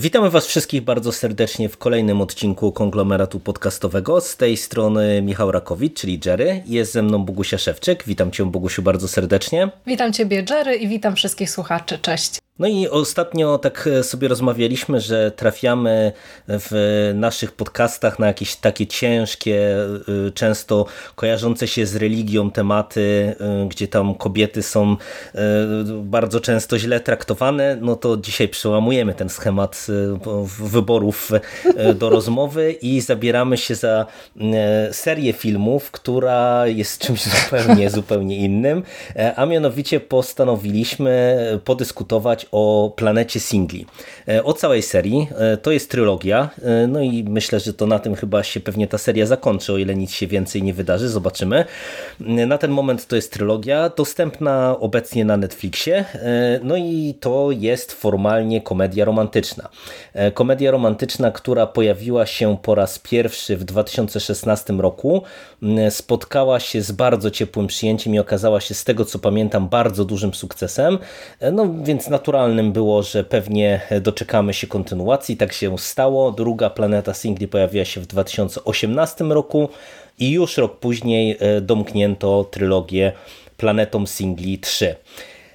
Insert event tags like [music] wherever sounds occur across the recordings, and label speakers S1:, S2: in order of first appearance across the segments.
S1: Witamy Was wszystkich bardzo serdecznie w kolejnym odcinku konglomeratu podcastowego. Z tej strony Michał Rakowicz, czyli Jerry. Jest ze mną Bogusia Szewczyk. Witam Cię, Bogusiu, bardzo serdecznie.
S2: Witam Ciebie, Jerry, i witam wszystkich słuchaczy. Cześć.
S1: No i ostatnio tak sobie rozmawialiśmy, że trafiamy w naszych podcastach na jakieś takie ciężkie, y, często kojarzące się z religią tematy, y, gdzie tam kobiety są y, bardzo często źle traktowane. No to dzisiaj przełamujemy ten schemat wyborów do rozmowy i zabieramy się za serię filmów, która jest czymś zupełnie, [laughs] zupełnie innym, a mianowicie postanowiliśmy podyskutować o planecie singli. E, o całej serii. E, to jest trylogia, e, no i myślę, że to na tym chyba się pewnie ta seria zakończy, o ile nic się więcej nie wydarzy, zobaczymy. Na ten moment to jest trylogia, dostępna obecnie na Netflixie, no i to jest formalnie komedia romantyczna. Komedia romantyczna, która pojawiła się po raz pierwszy w 2016 roku, spotkała się z bardzo ciepłym przyjęciem i okazała się z tego co pamiętam bardzo dużym sukcesem, no więc naturalnym było, że pewnie doczekamy się kontynuacji. Tak się stało. Druga planeta singli pojawiła się w 2018 roku i już rok później e, domknięto trylogię Planetą Singli 3.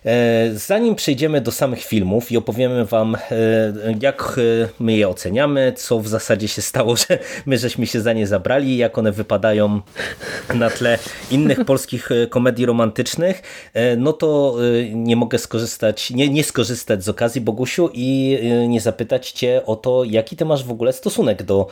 S1: E, zanim przejdziemy do samych filmów i opowiemy Wam, e, jak e, my je oceniamy, co w zasadzie się stało, [laughs] że my żeśmy się za nie zabrali, jak one wypadają na tle innych [laughs] polskich komedii romantycznych, no to nie mogę skorzystać, nie, nie skorzystać z okazji, Bogusiu, i nie zapytać Cię o to, jaki Ty masz w ogóle stosunek do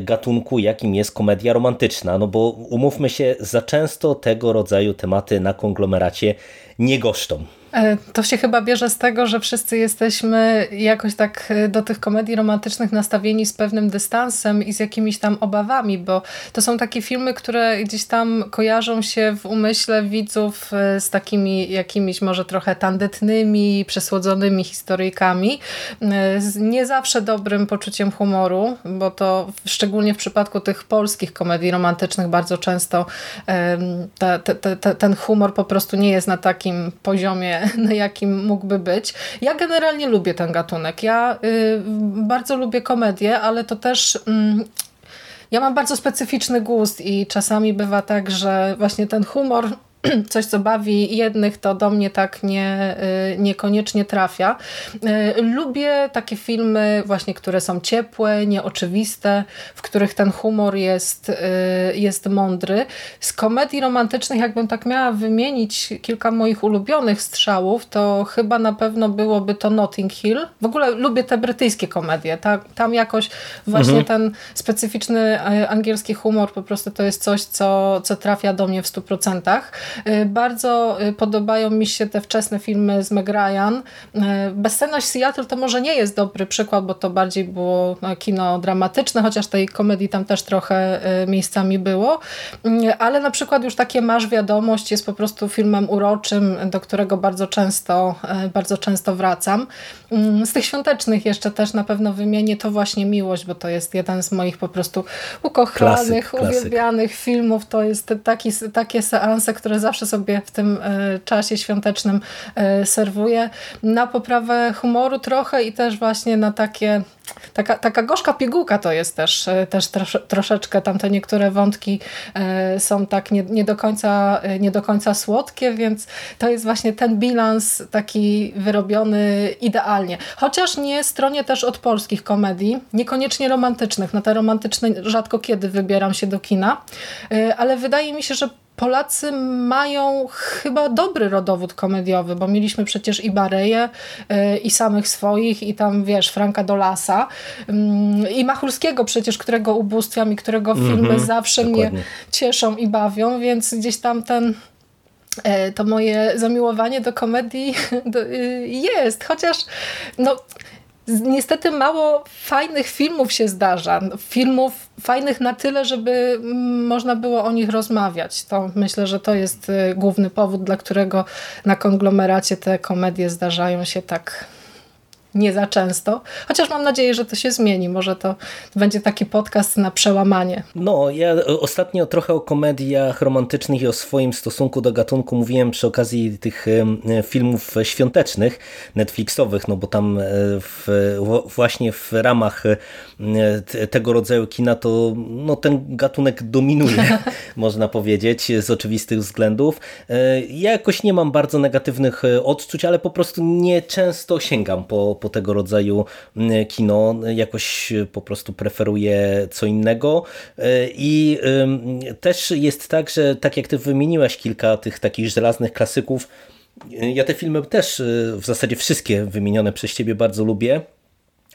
S1: gatunku, jakim jest komedia romantyczna. No bo umówmy się, za często tego rodzaju tematy na konglomeracie nie goszczą.
S2: E, to się chyba bierze z tego, że wszyscy jesteśmy jakoś tak e, do tych komedii romantycznych nastawieni z pewnym dystansem i z jakimiś tam obawami, bo to są takie filmy, które gdzieś tam kojarzą się w umyśle widzów e, z takimi jakimiś może trochę tandetnymi, przesłodzonymi historyjkami, z nie zawsze dobrym poczuciem humoru, bo to szczególnie w przypadku tych polskich komedii romantycznych bardzo często ta, ta, ta, ten humor po prostu nie jest na takim poziomie [laughs] na jakim mógłby być. Ja generalnie lubię ten gatunek. Ja y, bardzo lubię komedię, ale to też... Y, ja mam bardzo specyficzny gust i czasami bywa tak, że właśnie ten humor [clears throat] coś, co bawi jednych, to do mnie tak nie, y, niekoniecznie trafia. Y, lubię takie filmy właśnie, które są ciepłe, nieoczywiste, w których ten humor jest, y, jest mądry. Z komedii romantycznych, jakbym tak miała wymienić kilka moich ulubionych strzałów, to chyba na pewno byłoby to Notting Hill. W ogóle lubię te brytyjskie komedie. Ta, tam jakoś właśnie mhm. ten specyficzny angielski humor po prostu to jest coś, co, co trafia do mnie w 100%. Y, bardzo y, podobają mi się te wczesne filmy z Meg Ryan. Y, Bezsenność Seattle to może nie jest dobry przykład, bo to bardziej było no, kino dramatyczne, chociaż tej komedii tam też trochę miejscami było. Ale na przykład już takie Masz Wiadomość jest po prostu filmem uroczym, do którego bardzo często, bardzo często wracam. Z tych świątecznych jeszcze też na pewno wymienię to właśnie Miłość, bo to jest jeden z moich po prostu ukochanych, klasyk, uwielbianych klasyk. filmów. To jest taki, takie seanse, które zawsze sobie w tym e, czasie świątecznym e, serwuję. Na poprawę humoru trochę i też właśnie na takie Taka, taka gorzka pigułka to jest też, e, też troszeczkę. Tam te niektóre wątki są tak nie, nie, do końca, nie do końca słodkie, więc to jest właśnie ten bilans taki wyrobiony idealnie. Chociaż nie stronie też od polskich komedii, niekoniecznie romantycznych. Na te romantyczne rzadko kiedy wybieram się do kina, ale wydaje mi się, że Polacy mają chyba dobry rodowód komediowy, bo mieliśmy przecież i Bareję, y, i samych swoich, i tam, wiesz, Franka Dolasa, mm, i Machulskiego przecież, którego ubóstwiam i którego filmy mm -hmm, zawsze dokładnie. mnie cieszą i bawią, więc gdzieś tam ten e, to moje zamiłowanie do komedii [laughs] y, jest, chociaż no niestety mało fajnych filmów się zdarza. Filmów fajnych na tyle, żeby można było o nich rozmawiać. To myślę, że to jest y, główny powód, dla którego na konglomeracie te komedie zdarzają się tak nie za często. Chociaż mam nadzieję, że to się zmieni. Może to będzie taki podcast na przełamanie.
S1: No, ja ostatnio trochę o komediach romantycznych i o swoim stosunku do gatunku mówiłem przy okazji tych filmów świątecznych, Netflixowych, no bo tam e, w, właśnie w ramach e, tego rodzaju kina to no, ten gatunek dominuje, [laughs] można powiedzieć, z oczywistych względów. E, ja jakoś nie mam bardzo negatywnych odczuć, ale po prostu nie często sięgam po, po tego rodzaju mm, kino, jakoś po prostu preferuję co innego i też jest tak, że tak jak ty wymieniłaś kilka tych takich żelaznych klasyków, ja te filmy też w zasadzie wszystkie wymienione przez ciebie bardzo lubię.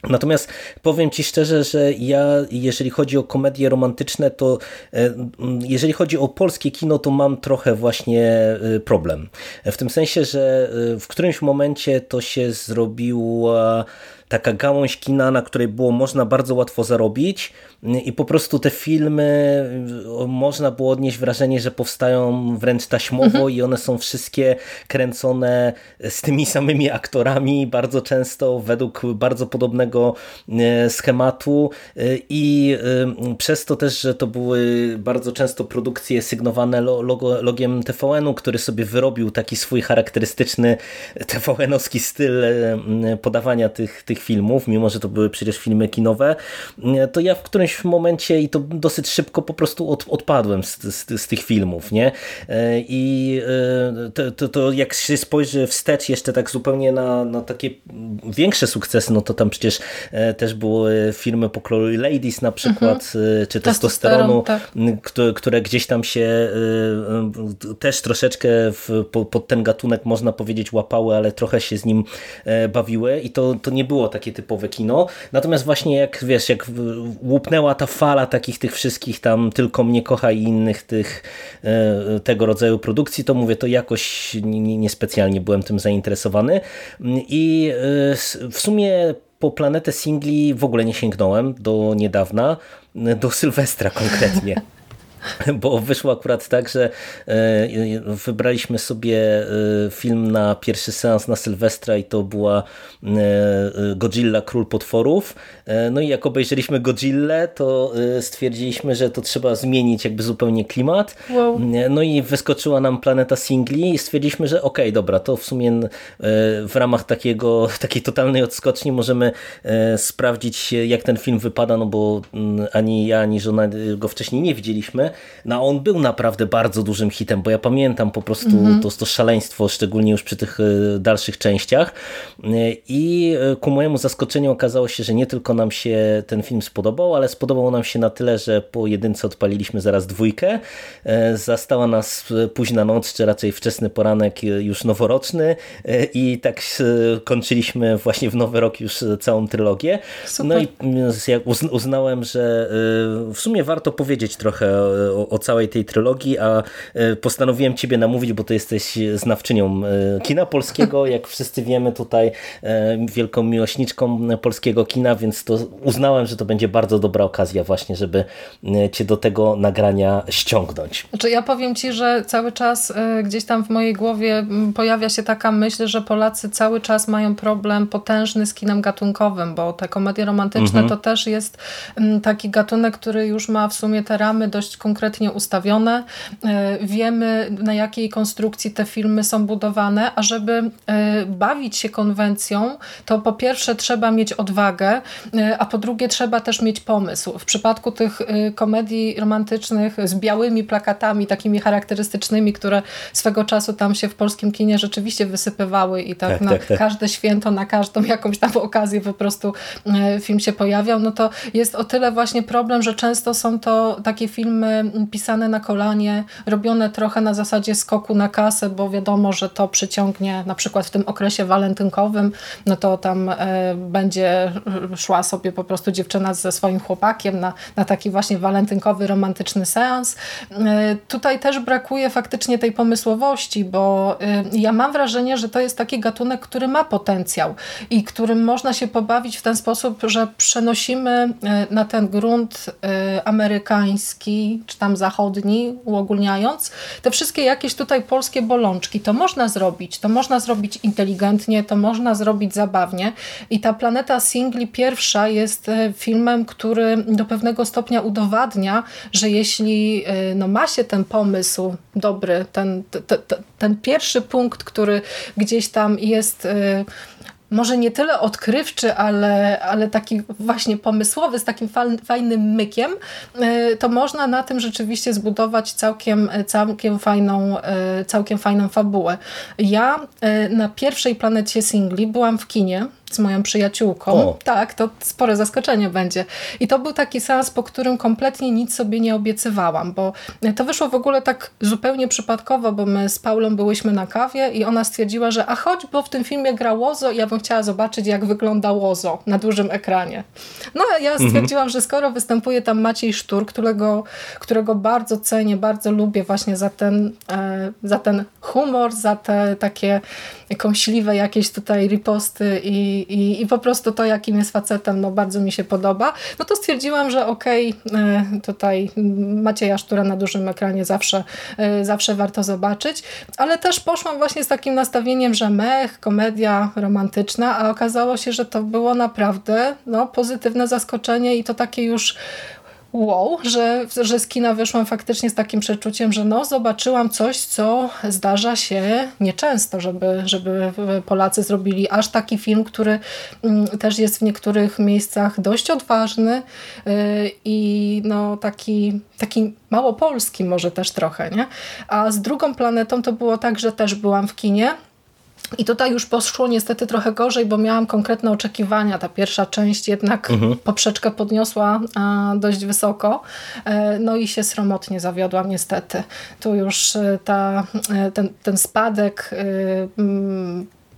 S1: Natomiast powiem Ci szczerze, że ja, jeżeli chodzi o komedie romantyczne, to e, jeżeli chodzi o polskie kino, to mam trochę właśnie e, problem. W tym sensie, że e, w którymś momencie to się zrobiło taka gałąź kina, na której było można bardzo łatwo zarobić i po prostu te filmy można było odnieść wrażenie, że powstają wręcz taśmowo mhm. i one są wszystkie kręcone z tymi samymi aktorami, bardzo często według bardzo podobnego e, schematu e, i e, przez to też, że to były bardzo często produkcje sygnowane logo, logiem TVN-u, który sobie wyrobił taki swój charakterystyczny TVN-owski styl podawania tych, tych filmów, mimo że to były przecież filmy kinowe, to ja w którymś momencie i to dosyć szybko po prostu od, odpadłem z, z, z, tych filmów, nie? E, I e, to, to, to, jak się spojrzy wstecz jeszcze tak zupełnie na, na takie większe sukcesy, no to tam przecież e, też były filmy pokroju Ladies na przykład, mhm. czy testosteronu, tak. które, które gdzieś tam się też troszeczkę w, pod ten gatunek można powiedzieć łapały, ale trochę się z nim bawiły i to, to nie było takie typowe kino. Natomiast właśnie jak wiesz, jak łupnęła ta fala takich tych wszystkich tam tylko mnie kocha i innych tych e, tego rodzaju produkcji, to mówię, to jakoś niespecjalnie nie byłem tym zainteresowany. I e, w sumie po planetę singli w ogóle nie sięgnąłem do niedawna, do Sylwestra konkretnie. [laughs] bo wyszło akurat tak, że e, wybraliśmy sobie e, film na pierwszy seans na Sylwestra i to była e, Godzilla Król Potworów. No i jak obejrzeliśmy Godzilla, to stwierdziliśmy, że to trzeba zmienić jakby zupełnie klimat. Wow. No i wyskoczyła nam Planeta Singli i stwierdziliśmy, że okej, okay, dobra, to w sumie w ramach takiego, [laughs] takiej totalnej odskoczni możemy sprawdzić jak ten film wypada, no bo mm, ani ja, ani żona go wcześniej nie widzieliśmy. No on był naprawdę bardzo dużym hitem, bo ja pamiętam po prostu mm -hmm. to, to szaleństwo, szczególnie już przy tych e, dalszych częściach e, i e, ku mojemu zaskoczeniu okazało się, że nie tylko nam się ten film spodobał, ale spodobał nam się na tyle, że po jedynce odpaliliśmy zaraz dwójkę, zastała nas późna noc, czy raczej wczesny poranek już noworoczny i tak kończyliśmy właśnie w nowy rok już całą trylogię. Super. No i uznałem, że w sumie warto powiedzieć trochę o, o, całej tej trylogii, a e, postanowiłem Ciebie namówić, bo Ty jesteś znawczynią e, kina polskiego, [laughs] jak wszyscy wiemy tutaj, e, wielką miłośniczką polskiego kina, więc to uznałem, że to będzie bardzo dobra okazja właśnie, żeby Cię do tego nagrania ściągnąć.
S2: Znaczy ja powiem Ci, że cały czas gdzieś tam w mojej głowie pojawia się taka myśl, że Polacy cały czas mają problem potężny z kinem gatunkowym, bo te komedie romantyczne mhm. to też jest taki gatunek, który już ma w sumie te ramy dość konkretne konkretnie ustawione, e, wiemy na jakiej konstrukcji te filmy są budowane, a żeby e, bawić się konwencją, to po pierwsze trzeba mieć odwagę, e, a po drugie trzeba też mieć pomysł. W przypadku tych komedii romantycznych z białymi plakatami, takimi charakterystycznymi, które swego czasu tam się w polskim kinie rzeczywiście wysypywały i tak, tak na tak, tak. każde święto, na każdą jakąś tam okazję po prostu film się pojawiał, no to jest o tyle właśnie problem, że często są to takie filmy pisane na kolanie, robione trochę na zasadzie skoku na kasę, bo wiadomo, że to przyciągnie na przykład w tym okresie walentynkowym, no to tam e, będzie szła sobie po prostu dziewczyna ze swoim chłopakiem na, na taki właśnie walentynkowy, romantyczny seans. E, tutaj też brakuje faktycznie tej pomysłowości, bo e, ja mam wrażenie, że to jest taki gatunek, który ma potencjał i którym można się pobawić w ten sposób, że przenosimy na ten grunt amerykański, czy tam zachodni, uogólniając, te wszystkie jakieś tutaj polskie bolączki. To można zrobić, to można zrobić inteligentnie, to można zrobić zabawnie i ta Planeta Singli pierwsza jest e, filmem, który do pewnego stopnia udowadnia, że jeśli e, no, ma się ten pomysł dobry, ten, ten, pierwszy punkt, który gdzieś tam jest e, może nie tyle odkrywczy, ale, ale taki właśnie pomysłowy, z takim fajnym mykiem, e, to można na tym rzeczywiście zbudować całkiem, całkiem, fajną, e, całkiem fajną fabułę. Ja e, na pierwszej planecie singli byłam w kinie z moją przyjaciółką. O. Tak, to spore zaskoczenie będzie. I to był taki seans, po którym kompletnie nic sobie nie obiecywałam, bo to wyszło w ogóle tak zupełnie przypadkowo, bo my z Paulą byłyśmy na kawie i ona stwierdziła, że a chodź, bo w tym filmie gra Łozo i ja bym chciała zobaczyć, jak wygląda Łozo na dużym ekranie. No ja mhm. stwierdziłam, mhm. że skoro występuje tam Maciej Sztur, którego, którego bardzo cenię, bardzo lubię właśnie za ten, e, za ten humor, za te takie kąśliwe jakieś tutaj riposty i, i, i po prostu to, jakim jest facetem, no bardzo mi się podoba, no to stwierdziłam, że okej, okay, tutaj Macieja Sztura na dużym ekranie zawsze, e, zawsze warto zobaczyć, ale też poszłam właśnie z takim nastawieniem, że mech, komedia romantyczna, a okazało się, że to było naprawdę no, pozytywne zaskoczenie i to takie już wow, że, że z kina wyszłam faktycznie z takim przeczuciem, że no zobaczyłam coś, co zdarza się nieczęsto, żeby, żeby Polacy zrobili aż taki film, który mm, też jest w niektórych miejscach dość odważny y, i no taki, taki małopolski może też trochę, nie? A z drugą planetą to było tak, że też byłam w kinie, i tutaj już poszło niestety trochę gorzej, bo miałam konkretne oczekiwania. Ta pierwsza część jednak mhm. poprzeczkę podniosła dość wysoko, e, no i się sromotnie zawiodłam niestety. Tu już e, ta, e, ten, ten spadek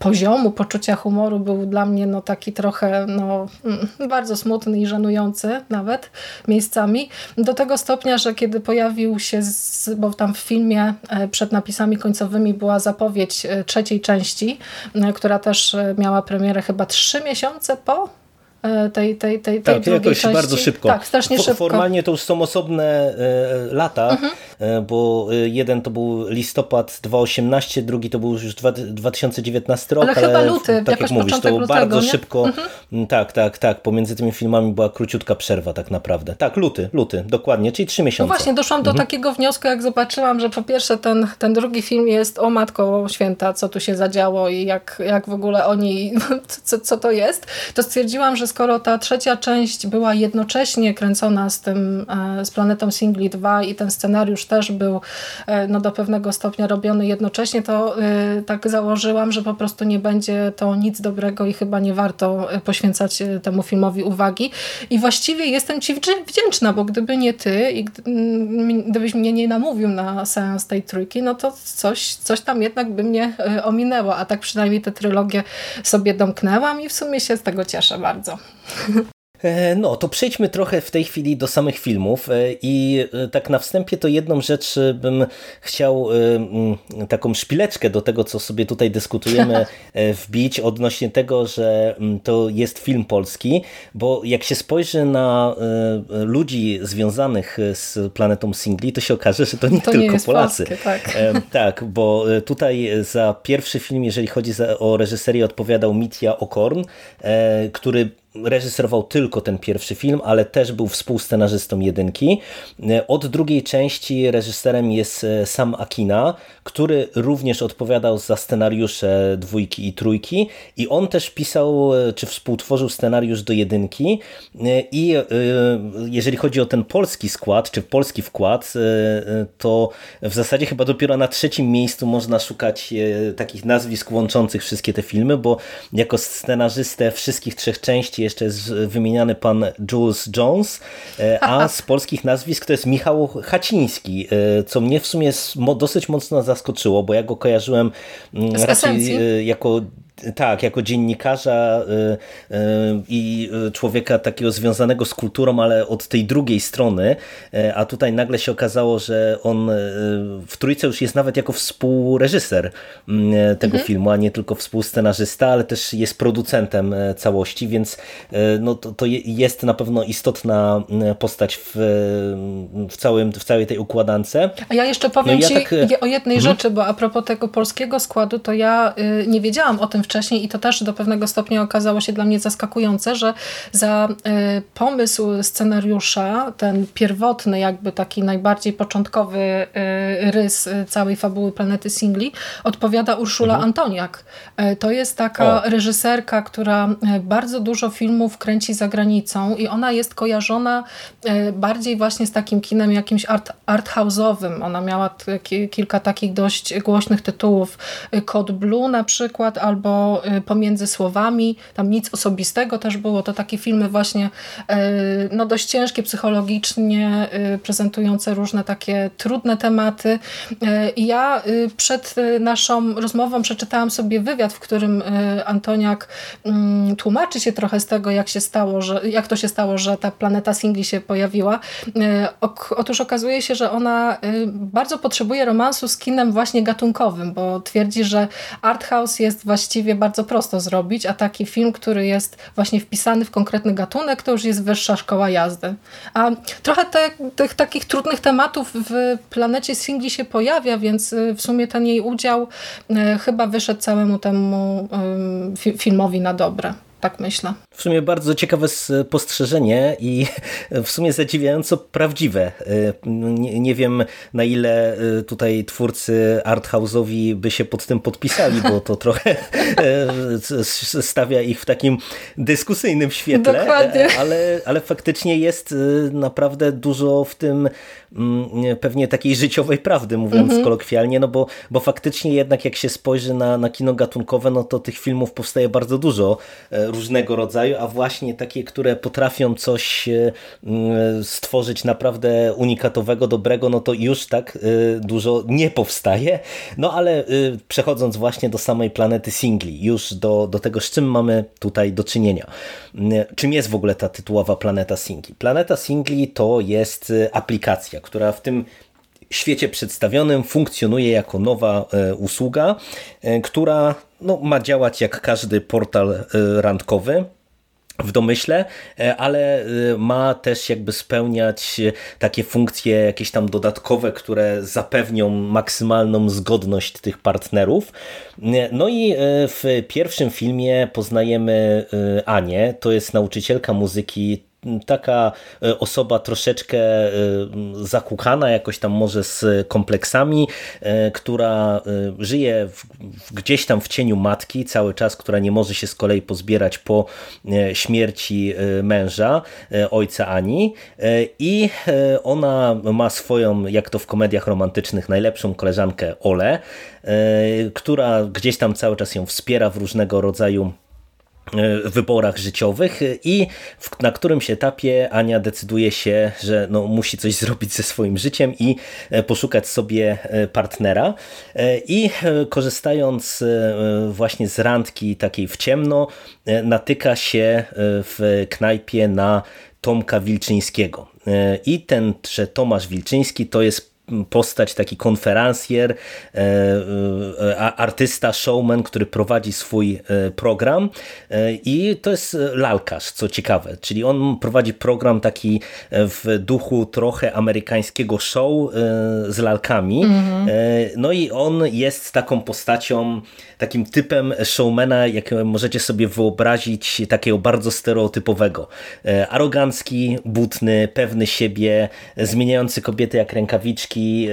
S2: poziomu poczucia humoru był dla mnie no, taki trochę no, mm, bardzo smutny i żenujący nawet miejscami. Do tego stopnia, że kiedy pojawił się, z, bo tam w filmie e, przed napisami końcowymi była zapowiedź e, trzeciej części, e, która też miała premierę chyba trzy miesiące po tej, tej, tej, tej
S1: tak, jakoś części. bardzo szybko.
S2: Tak, strasznie szybko.
S1: Formalnie to już są osobne e, lata, mhm. e, bo e, jeden to był listopad 2018, drugi to był już 2019 rok,
S2: ale, ale chyba luty, tak jak mówisz, to lutego,
S1: bardzo
S2: nie?
S1: szybko. Mhm. Mm, tak, tak, tak. Pomiędzy tymi filmami była króciutka przerwa tak naprawdę. Tak, luty, luty, dokładnie, czyli trzy miesiące.
S2: No właśnie, doszłam mhm. do takiego wniosku, jak zobaczyłam, że po pierwsze ten, ten drugi film jest o Matko Święta, co tu się zadziało i jak, jak w ogóle oni, [laughs] co, co to jest, to stwierdziłam, że skoro ta trzecia część była jednocześnie kręcona z tym, e, z Planetą Singli 2 i ten scenariusz też był e, no, do pewnego stopnia robiony jednocześnie, to e, tak założyłam, że po prostu nie będzie to nic dobrego i chyba nie warto poświęcać temu filmowi uwagi. I właściwie jestem Ci wdzięczna, bo gdyby nie Ty i gdybyś mnie nie namówił na seans tej trójki, no to coś, coś tam jednak by mnie ominęło, a tak przynajmniej tę trylogię sobie domknęłam i w sumie się z tego cieszę bardzo.
S1: E, no, to przejdźmy trochę w tej chwili do samych filmów e, i e, tak na wstępie to jedną rzecz bym chciał taką szpileczkę do tego, co sobie tutaj dyskutujemy [laughs] wbić odnośnie tego, że to jest film polski, bo jak się spojrzy na ludzi związanych z planetą singli, to się okaże, że to nie
S2: to
S1: tylko
S2: nie
S1: Polacy.
S2: Polskie, tak.
S1: tak, bo tutaj za pierwszy film, jeżeli chodzi o reżyserię, odpowiadał Mitja Okorn, który reżyserował tylko ten pierwszy film, ale też był współscenarzystą jedynki. Od drugiej części reżyserem jest e, Sam Akina, który również odpowiadał za scenariusze dwójki i trójki i on też pisał, e, czy współtworzył scenariusz do jedynki e, i jeżeli chodzi o ten polski skład, czy polski wkład, to w zasadzie chyba dopiero na trzecim miejscu można szukać takich nazwisk łączących wszystkie te filmy, bo jako scenarzystę wszystkich trzech części jeszcze jest wymieniany pan Jules Jones, a z [laughs] polskich nazwisk to jest Michał Haciński, co mnie w sumie dosyć mocno zaskoczyło, bo ja go kojarzyłem mm, raczej
S2: esencji.
S1: jako tak, jako dziennikarza y, y, i człowieka takiego związanego z kulturą, ale od tej drugiej strony, y, a tutaj nagle się okazało, że on w Trójce już jest nawet jako współreżyser mm, tego mhm. filmu, a nie tylko współscenarzysta, ale też jest producentem całości, więc no, to, to jest na pewno istotna postać w, w, całym, w całej tej układance.
S2: A ja jeszcze powiem no, ja Ci tak... o jednej mhm. rzeczy, bo a propos tego polskiego składu, to ja nie wiedziałam o tym wcześniej i to też do pewnego stopnia okazało się dla mnie zaskakujące, że za y, pomysł scenariusza, ten pierwotny, jakby taki najbardziej początkowy y, rys y, całej fabuły Planety Singli, odpowiada Urszula mhm. Antoniak. To jest taka o. reżyserka, która bardzo dużo filmów kręci za granicą i ona jest kojarzona bardziej właśnie z takim kinem jakimś art, art house'owym. Ona miała kilka takich dość głośnych tytułów. Code Blue na przykład, albo Y, pomiędzy słowami, tam nic osobistego też było, to takie filmy właśnie y, no dość ciężkie psychologicznie, y, prezentujące różne takie trudne tematy. I ja przed naszą rozmową przeczytałam sobie wywiad, w którym Antoniak mm, tłumaczy się trochę z tego, jak się stało, że, jak to się stało, że ta planeta singli się pojawiła. Otóż okazuje się, że ona bardzo potrzebuje romansu z kinem właśnie gatunkowym, bo twierdzi, że art house jest właściwie właściwie bardzo prosto zrobić, a taki film, który jest właśnie wpisany w konkretny gatunek, to już jest wyższa szkoła jazdy. A trochę te, tych takich trudnych tematów w planecie singli się pojawia, więc y, w sumie ten jej udział y, chyba wyszedł całemu temu filmowi na dobre tak myślę.
S1: W sumie bardzo ciekawe spostrzeżenie i w sumie zadziwiająco prawdziwe. Nie, nie wiem na ile tutaj twórcy arthouse'owi by się pod tym podpisali, bo to trochę stawia ich w takim dyskusyjnym świetle.
S2: Dokładnie.
S1: Ale, ale faktycznie jest naprawdę dużo w tym mm, pewnie takiej życiowej prawdy, mówiąc mhm. kolokwialnie, no bo, bo faktycznie jednak jak się spojrzy na, na kino gatunkowe, no to tych filmów powstaje bardzo dużo różnego rodzaju, a właśnie takie, które potrafią coś e, stworzyć naprawdę unikatowego, dobrego, no to już tak e, dużo nie powstaje. No ale e, przechodząc właśnie do samej planety singli, już do, do tego, z czym mamy tutaj do czynienia. Czym jest w ogóle ta tytułowa planeta singli? Planeta singli to jest aplikacja, która w tym świecie przedstawionym funkcjonuje jako nowa usługa, która no, ma działać jak każdy portal e, randkowy w domyśle, e, ale e, ma też jakby spełniać takie funkcje jakieś tam dodatkowe, które zapewnią maksymalną zgodność tych partnerów. No i w pierwszym filmie poznajemy Anię, to jest nauczycielka muzyki taka e, osoba troszeczkę e, zakukana jakoś tam może z kompleksami, e, która żyje gdzieś tam w cieniu matki cały czas, która nie może się z kolei pozbierać po śmierci męża, ojca Ani. I ona ma swoją, jak to w komediach romantycznych, najlepszą koleżankę Ole, która gdzieś tam cały czas ją wspiera w różnego rodzaju wyborach życiowych i w, na którymś etapie Ania decyduje się, że no, musi coś zrobić ze swoim życiem i e, poszukać sobie e, partnera i korzystając właśnie z randki takiej w ciemno natyka się w knajpie na Tomka Wilczyńskiego. I tenże Tomasz Wilczyński to jest postać, taki konferencjer, e, e, artysta, showman, który prowadzi swój e, program i to jest lalkarz, co ciekawe, czyli on prowadzi program taki w duchu trochę amerykańskiego show z lalkami, -hmm. no i on jest taką postacią, takim typem showmana, jak możecie sobie wyobrazić, takiego bardzo stereotypowego. Arogancki, butny, pewny siebie, zmieniający kobiety jak rękawiczki, E,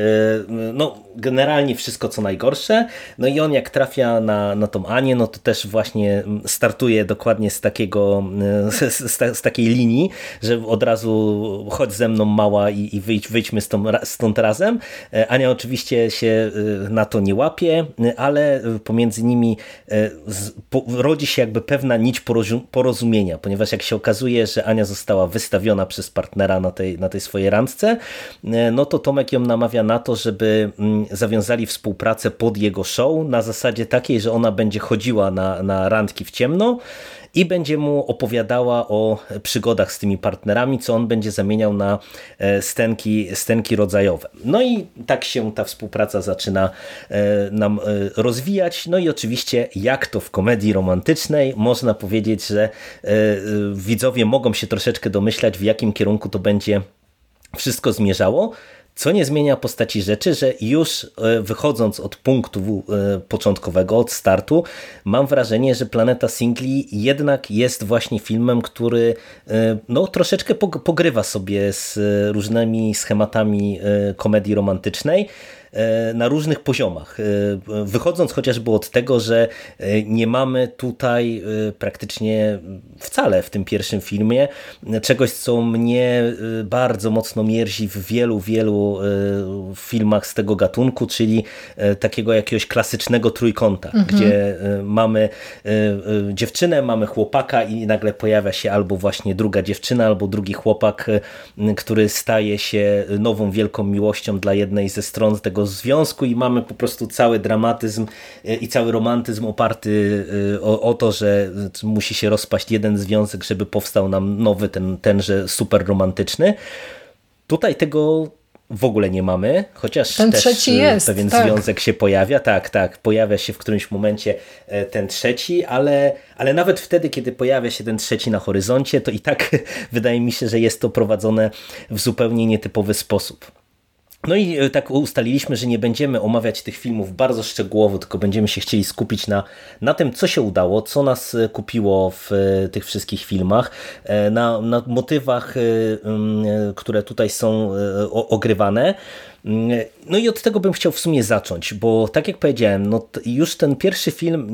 S1: no, generalnie wszystko co najgorsze. No i on jak trafia na, na tą Anię, no to też właśnie startuje dokładnie z takiego, z, z, z takiej linii, że od razu chodź ze mną mała i, i wyjdź, wyjdźmy stąd, razem. Ania oczywiście się na to nie łapie, ale pomiędzy nimi rodzi się jakby pewna nić porozumienia, ponieważ jak się okazuje, że Ania została wystawiona przez partnera na tej, na tej swojej randce, no to Tomek ją namawia na to, żeby mm, zawiązali współpracę pod jego show na zasadzie takiej, że ona będzie chodziła na, na randki w ciemno i będzie mu opowiadała o przygodach z tymi partnerami, co on będzie zamieniał na e, stenki, stenki rodzajowe. No i tak się ta współpraca zaczyna e, nam e, rozwijać. No i oczywiście, jak to w komedii romantycznej, można powiedzieć, że widzowie mogą się troszeczkę domyślać, w jakim kierunku to będzie wszystko zmierzało. Co nie zmienia postaci rzeczy, że już e, wychodząc od punktu e, początkowego, od startu, mam wrażenie, że Planeta Singli jednak jest właśnie filmem, który e, no, troszeczkę pogrywa sobie z różnymi schematami komedii romantycznej na różnych poziomach. E, wychodząc chociażby od tego, że e, nie mamy tutaj praktycznie wcale w tym pierwszym filmie czegoś, co mnie bardzo mocno mierzi w wielu, wielu filmach z tego gatunku, czyli takiego jakiegoś klasycznego trójkąta, mhm. gdzie mamy dziewczynę, mamy chłopaka i nagle pojawia się albo właśnie druga dziewczyna, albo drugi chłopak, który staje się nową wielką miłością dla jednej ze stron tego tego związku i mamy po prostu cały dramatyzm e, i cały romantyzm oparty e, o, o to, że musi się rozpaść jeden związek, żeby powstał nam nowy, ten, tenże super romantyczny. Tutaj tego w ogóle nie mamy, chociaż
S2: ten
S1: też
S2: trzeci
S1: e,
S2: jest,
S1: pewien
S2: tak.
S1: związek się pojawia. Tak, tak, pojawia się w którymś momencie ten trzeci, ale, ale nawet wtedy, kiedy pojawia się ten trzeci na horyzoncie, to i tak [laughs] wydaje mi się, że jest to prowadzone w zupełnie nietypowy sposób. No i e, tak ustaliliśmy, że nie będziemy omawiać tych filmów bardzo szczegółowo, tylko będziemy się chcieli skupić na, na tym, co się udało, co nas e, kupiło w e, tych wszystkich filmach, na, na motywach, które tutaj są ogrywane. No i od tego bym chciał w sumie zacząć, bo tak jak powiedziałem, no już ten pierwszy film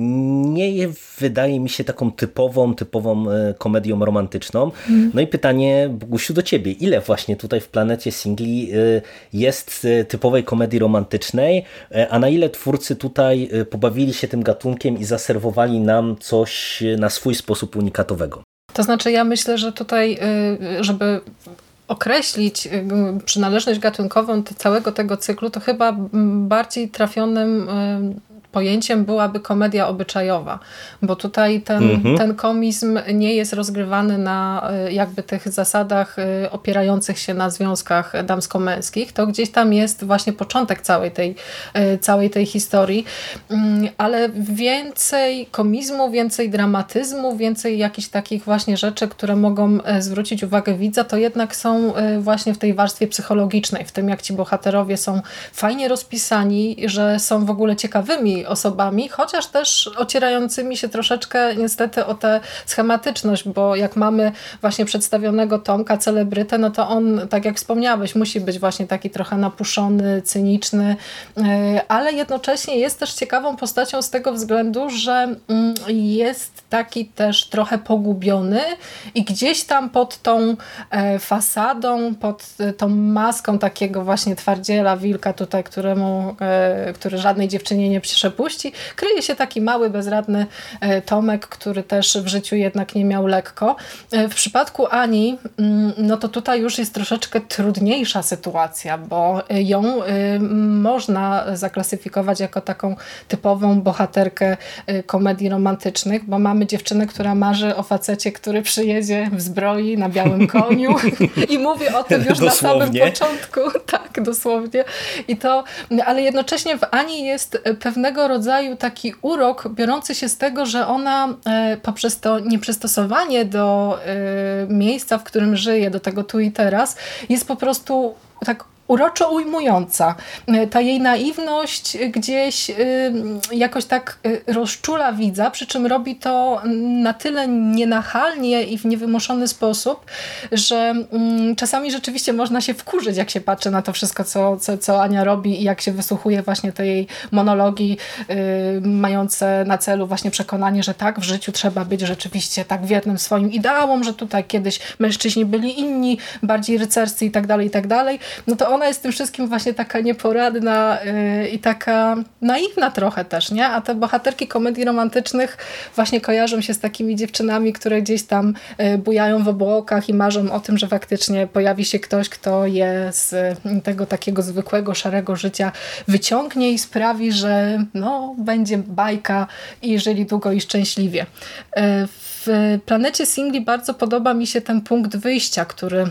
S1: nie wydaje mi się taką typową, typową e, komedią romantyczną. Mm. No i pytanie, Bogusiu, do ciebie. Ile właśnie tutaj w Planecie Singli e, jest e, typowej komedii romantycznej, a na ile twórcy tutaj pobawili się tym gatunkiem i zaserwowali nam coś na swój sposób unikatowego?
S2: To znaczy, ja myślę, że tutaj, żeby określić przynależność gatunkową całego tego cyklu, to chyba bardziej trafionym pojęciem byłaby komedia obyczajowa, bo tutaj ten, mhm. ten komizm nie jest rozgrywany na y, jakby tych zasadach opierających się na związkach damsko-męskich. To gdzieś tam jest właśnie początek całej tej, całej tej historii, mm, ale więcej komizmu, więcej dramatyzmu, więcej jakichś takich właśnie rzeczy, które mogą zwrócić uwagę widza, to jednak są Y, właśnie w tej warstwie psychologicznej, w tym jak ci bohaterowie są fajnie rozpisani, że są w ogóle ciekawymi osobami, chociaż też ocierającymi się troszeczkę niestety o tę schematyczność, bo jak mamy właśnie przedstawionego Tomka, celebrytę, no to on, tak jak wspomniałeś, musi być właśnie taki trochę napuszony, cyniczny, y, ale jednocześnie jest też ciekawą postacią z tego względu, że mm, jest taki też trochę pogubiony i gdzieś tam pod tą e, fasadą pod e, tą maską takiego właśnie twardziela, wilka tutaj, któremu, e, który żadnej dziewczynie nie przepuści, kryje się taki mały, bezradny e, Tomek, który też w życiu jednak nie miał lekko. W przypadku Ani, mm, no to tutaj już jest troszeczkę trudniejsza sytuacja, bo ją można zaklasyfikować jako taką typową bohaterkę komedii romantycznych, bo mamy dziewczynę, która marzy o facecie, który przyjedzie w zbroi na białym [laughs] koniu i mówię o tym już na samym początku. Tak, dosłownie. I to, ale jednocześnie w Ani jest pewnego rodzaju taki urok biorący się z tego, że ona e, poprzez to nieprzystosowanie do e, miejsca, w którym żyje, do tego tu i teraz, jest po prostu tak uroczo ujmująca. Ta jej naiwność gdzieś jakoś tak rozczula widza, przy czym robi to na tyle nienachalnie i w niewymuszony sposób, że czasami rzeczywiście można się wkurzyć, jak się patrzy na to wszystko, co, co, co Ania robi i jak się wysłuchuje właśnie tej jej monologii mające na celu właśnie przekonanie, że tak, w życiu trzeba być rzeczywiście tak wiernym swoim ideałom, że tutaj kiedyś mężczyźni byli inni, bardziej rycerscy i tak dalej, i tak dalej, no to ona jest tym wszystkim właśnie taka nieporadna yy, i taka naiwna trochę też, nie? A te bohaterki komedii romantycznych właśnie kojarzą się z takimi dziewczynami, które gdzieś tam yy, bujają w obłokach i marzą o tym, że faktycznie pojawi się ktoś, kto je z yy, tego takiego zwykłego, szarego życia wyciągnie i sprawi, że no, będzie bajka i żyli długo i szczęśliwie. W planecie singli bardzo podoba mi się ten punkt wyjścia, który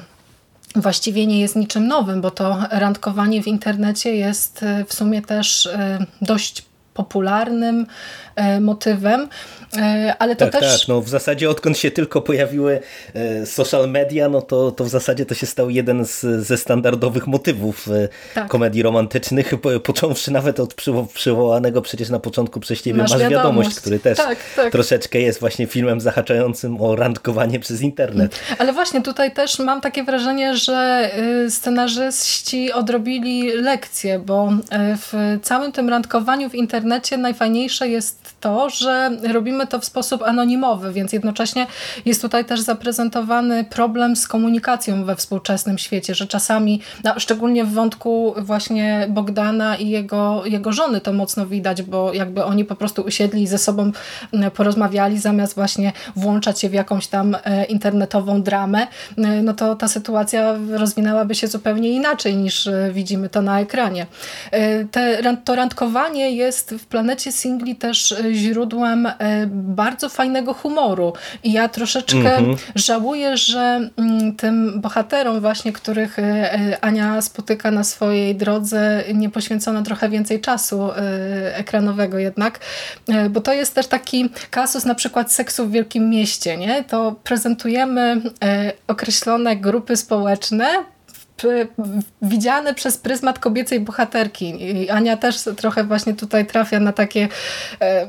S2: właściwie nie jest niczym nowym, bo to randkowanie w internecie jest e, w sumie też e, dość popularnym e, motywem. E, ale to
S1: tak,
S2: też...
S1: Tak, no w zasadzie odkąd się tylko pojawiły e, social media, no to, to w zasadzie to się stał jeden z, ze standardowych motywów e, tak. komedii romantycznych, począwszy nawet od przywo przywołanego przecież na początku przez Ciebie Masz, Masz wiadomość, wiadomość, który też tak, tak. troszeczkę jest właśnie filmem zahaczającym o randkowanie przez internet.
S2: Ale właśnie tutaj też mam takie wrażenie, że y, scenarzyści odrobili lekcję, bo w całym tym randkowaniu w internecie najfajniejsze jest to, że robimy to w sposób anonimowy, więc jednocześnie jest tutaj też zaprezentowany problem z komunikacją we współczesnym świecie, że czasami, no, szczególnie w wątku właśnie Bogdana i jego, jego żony to mocno widać, bo jakby oni po prostu usiedli i ze sobą porozmawiali zamiast właśnie włączać się w jakąś tam e, internetową dramę, e, no to ta sytuacja rozwinęłaby się zupełnie inaczej niż e, widzimy to na ekranie. Te, to randkowanie jest w planecie singli też źródłem bardzo fajnego humoru. I ja troszeczkę mm -hmm. żałuję, że mm, tym bohaterom właśnie, których e, e, Ania spotyka na swojej drodze, nie poświęcono trochę więcej czasu e, ekranowego jednak, bo to jest też taki kasus na przykład seksu w wielkim mieście, nie? To prezentujemy określone grupy społeczne, widziane przez pryzmat kobiecej bohaterki. I Ania też trochę właśnie tutaj trafia na takie e, e,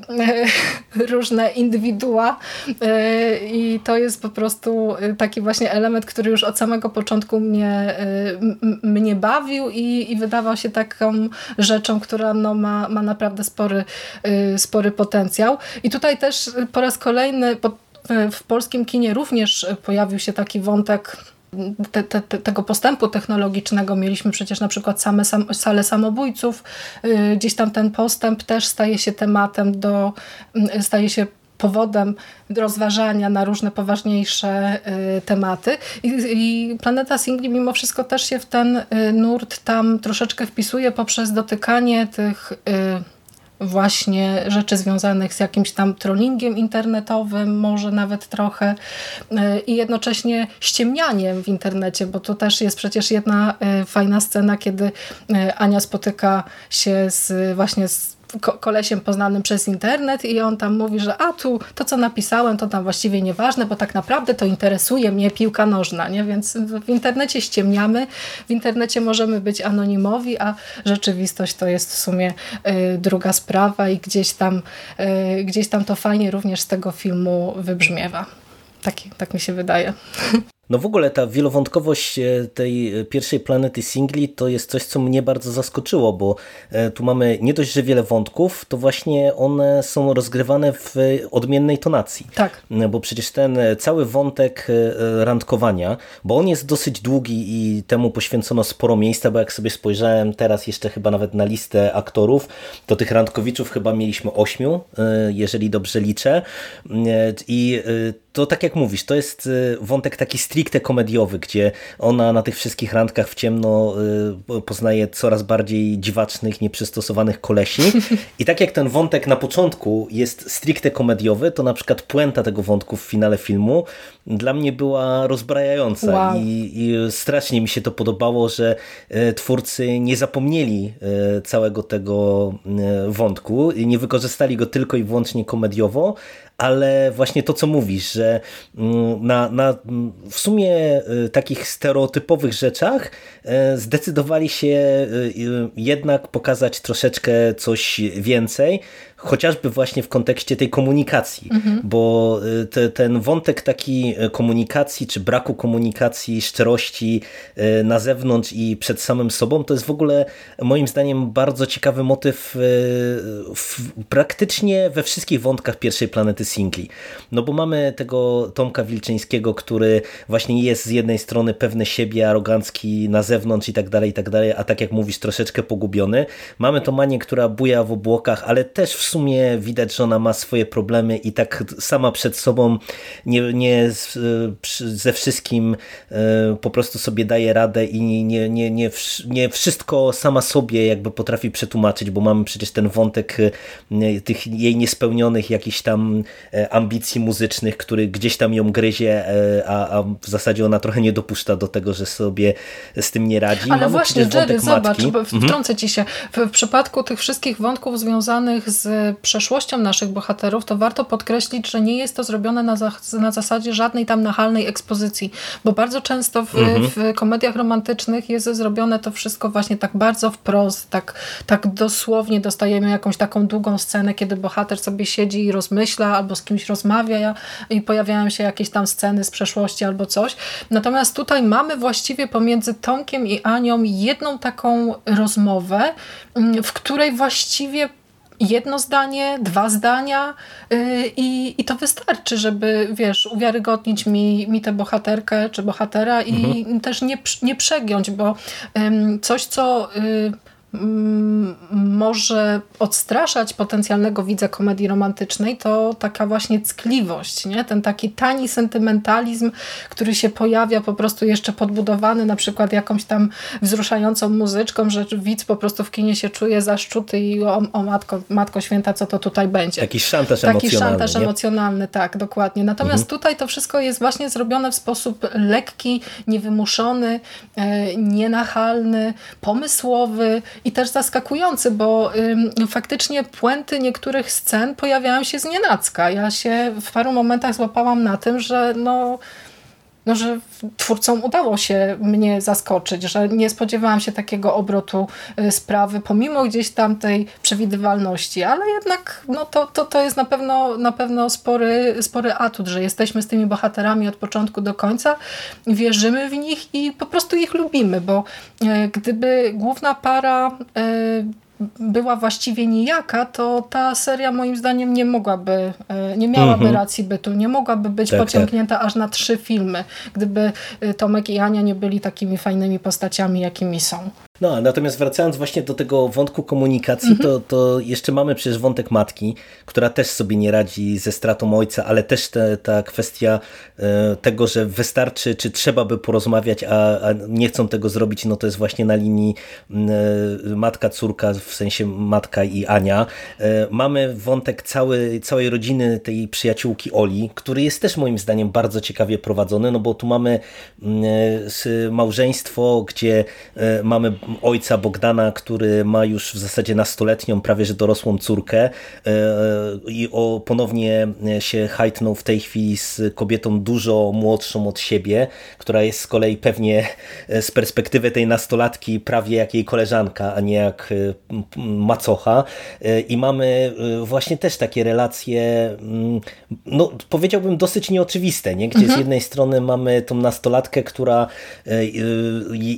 S2: [laughs] różne indywidua e, i to jest po prostu taki właśnie element, który już od samego początku mnie, e, mnie bawił i, i wydawał się taką rzeczą, która no, ma, ma naprawdę spory, e, spory potencjał. I tutaj też po raz kolejny po, w polskim kinie również pojawił się taki wątek te, te, tego postępu technologicznego. Mieliśmy przecież na przykład same sam, sale samobójców. Y, gdzieś tam ten postęp też staje się tematem do, y, staje się powodem rozważania na różne poważniejsze y, tematy. I, I, Planeta Singli mimo wszystko też się w ten nurt tam troszeczkę wpisuje poprzez dotykanie tych właśnie rzeczy związanych z jakimś tam trollingiem internetowym, może nawet trochę e, i jednocześnie ściemnianiem w internecie, bo to też jest przecież jedna e, fajna scena, kiedy e, Ania spotyka się z właśnie z kolesiem poznanym przez internet i on tam mówi, że a tu to co napisałem to tam właściwie nieważne, bo tak naprawdę to interesuje mnie piłka nożna, nie? więc w internecie ściemniamy, w internecie możemy być anonimowi, a rzeczywistość to jest w sumie y, druga sprawa i gdzieś tam, y, gdzieś tam to fajnie również z tego filmu wybrzmiewa. Tak, tak mi się wydaje. [laughs]
S1: No w ogóle ta wielowątkowość e, tej pierwszej planety singli to jest coś, co mnie bardzo zaskoczyło, bo e, tu mamy nie dość, że wiele wątków, to właśnie one są rozgrywane w odmiennej tonacji.
S2: Tak.
S1: E, bo przecież ten cały wątek randkowania, bo on jest dosyć długi i temu poświęcono sporo miejsca, bo jak sobie spojrzałem teraz jeszcze chyba nawet na listę aktorów, to tych randkowiczów chyba mieliśmy ośmiu, jeżeli dobrze liczę. I to tak jak mówisz, to jest wątek taki stricte komediowy, gdzie ona na tych wszystkich randkach w ciemno y, poznaje coraz bardziej dziwacznych, nieprzystosowanych kolesi. [laughs] I tak jak ten wątek na początku jest stricte komediowy, to na przykład puenta tego wątku w finale filmu dla mnie była rozbrajająca wow. I, i strasznie mi się to podobało, że y, twórcy nie zapomnieli y, całego tego wątku i nie wykorzystali go tylko i wyłącznie komediowo, ale właśnie to, co mówisz, że mm, na, na w sumie takich stereotypowych rzeczach zdecydowali się jednak pokazać troszeczkę coś więcej, chociażby właśnie w kontekście tej komunikacji, mhm. bo y, te, ten wątek taki y, komunikacji, czy braku komunikacji, szczerości y, na zewnątrz i przed samym sobą, to jest w ogóle moim zdaniem bardzo ciekawy motyw w, praktycznie we wszystkich wątkach pierwszej planety singli. No bo mamy tego Tomka Wilczyńskiego, który właśnie jest z jednej strony pewny siebie, arogancki na zewnątrz i tak dalej, i tak dalej, a tak jak mówisz, troszeczkę pogubiony. Mamy tą Manię, która buja w obłokach, ale też w sumie widać, że ona ma swoje problemy i tak sama przed sobą nie, nie ze wszystkim e, po prostu sobie daje radę i nie, nie, nie, nie wszystko sama sobie jakby potrafi przetłumaczyć, bo mamy przecież ten wątek e, tych jej niespełnionych jakichś tam e, ambicji muzycznych, który gdzieś tam ją gryzie, a, a w zasadzie ona trochę nie dopuszcza do tego, że sobie z tym nie radzi.
S2: Ale mamy właśnie, Jerry, zobacz, mhm. wtrącę ci się. W, w przypadku tych wszystkich wątków związanych z przeszłością naszych bohaterów, to warto podkreślić, że nie jest to zrobione na, na zasadzie żadnej tam nachalnej ekspozycji, bo bardzo często w, mhm. w komediach romantycznych jest zrobione to wszystko właśnie tak bardzo wprost, tak, tak dosłownie dostajemy jakąś taką długą scenę, kiedy bohater sobie siedzi i rozmyśla albo z kimś rozmawia i pojawiają się jakieś tam sceny z przeszłości albo coś. Natomiast tutaj mamy właściwie pomiędzy Tomkiem i Anią jedną taką rozmowę, mm, w której właściwie jedno zdanie, dwa zdania yy, i, i to wystarczy, żeby, wiesz, uwiarygodnić mi, mi tę bohaterkę czy bohatera i mhm. też nie, nie przegiąć, bo coś, co... Może odstraszać potencjalnego widza komedii romantycznej, to taka właśnie ckliwość, nie? ten taki tani sentymentalizm, który się pojawia po prostu jeszcze podbudowany na przykład jakąś tam wzruszającą muzyczką, że widz po prostu w kinie się czuje zaszczuty i o, o matko, matko święta, co to tutaj będzie.
S1: Taki szantaż
S2: Taki
S1: emocjonalny.
S2: szantaż
S1: nie?
S2: emocjonalny, tak, dokładnie. Natomiast mhm. tutaj to wszystko jest właśnie zrobione w sposób lekki, niewymuszony, e, nienachalny, pomysłowy i też zaskakujący, bo ym, faktycznie puenty niektórych scen pojawiają się z nienacka. Ja się w paru momentach złapałam na tym, że no no, że twórcom udało się mnie zaskoczyć, że nie spodziewałam się takiego obrotu y, sprawy, pomimo gdzieś tam tej przewidywalności, ale jednak no, to, to, to jest na pewno, na pewno spory, spory atut, że jesteśmy z tymi bohaterami od początku do końca, wierzymy w nich i po prostu ich lubimy, bo y, gdyby główna para y, była właściwie nijaka, to ta seria moim zdaniem nie mogłaby, e, nie miałaby -hmm. racji bytu, nie mogłaby być tak, pociągnięta tak. aż na trzy filmy, gdyby e, Tomek i Ania nie byli takimi fajnymi postaciami, jakimi są.
S1: No, natomiast wracając właśnie do tego wątku komunikacji, -hmm. to, to jeszcze mamy przecież wątek matki, która też sobie nie radzi ze stratą ojca, ale też te, ta kwestia e, tego, że wystarczy, czy trzeba by porozmawiać, a, a, nie chcą tego zrobić, no to jest właśnie na linii e, matka-córka, w sensie matka i Ania. E, mamy wątek cały, całej rodziny tej przyjaciółki Oli, który jest też moim zdaniem bardzo ciekawie prowadzony, no bo tu mamy małżeństwo, gdzie mamy ojca Bogdana, który ma już w zasadzie nastoletnią, prawie że dorosłą córkę e, i o, ponownie się hajtnął w tej chwili z kobietą dużo młodszą od siebie, która jest z kolei pewnie e, z perspektywy tej nastolatki prawie jak jej koleżanka, a nie jak e, macocha i mamy właśnie też takie relacje mm, no powiedziałbym dosyć nieoczywiste, nie? gdzie mhm. z jednej strony mamy tą nastolatkę, która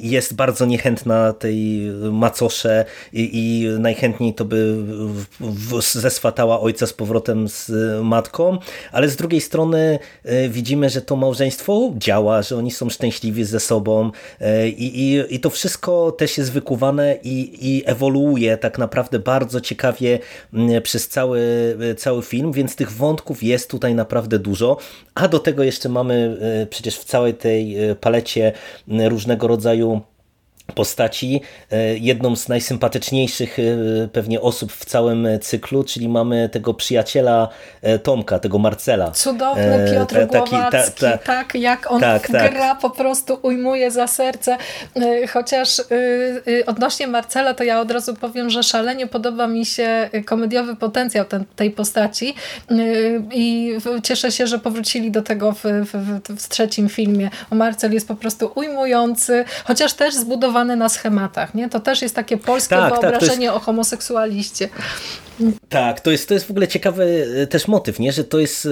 S1: jest bardzo niechętna tej macosze i, i najchętniej to by zeswatała ojca z powrotem z matką, ale z drugiej strony e, widzimy, że to małżeństwo działa, że oni są szczęśliwi ze sobą e, i, i, i to wszystko też jest wykuwane i, i ewoluuje tak naprawdę bardzo ciekawie przez cały, cały film, więc tych wątków jest tutaj naprawdę dużo, a do tego jeszcze mamy e, przecież w całej tej palecie różnego rodzaju postaci, e, jedną z najsympatyczniejszych e, pewnie osób w całym cyklu, czyli mamy tego przyjaciela e, Tomka, tego Marcela.
S2: Cudowny Piotr ta, taki, Głowacki, ta, ta, tak jak on tak, tak. gra po prostu ujmuje za serce, chociaż odnośnie Marcela to ja od razu powiem, że szalenie podoba mi się komediowy potencjał ten, tej postaci i cieszę się, że powrócili do tego w, w, w trzecim filmie. Marcel jest po prostu ujmujący, chociaż też zbudowany na schematach. Nie? To też jest takie polskie tak, wyobrażenie tak, jest... o homoseksualiście.
S1: Tak, to jest, to jest w ogóle ciekawy e, też motyw, nie? że to jest e, e,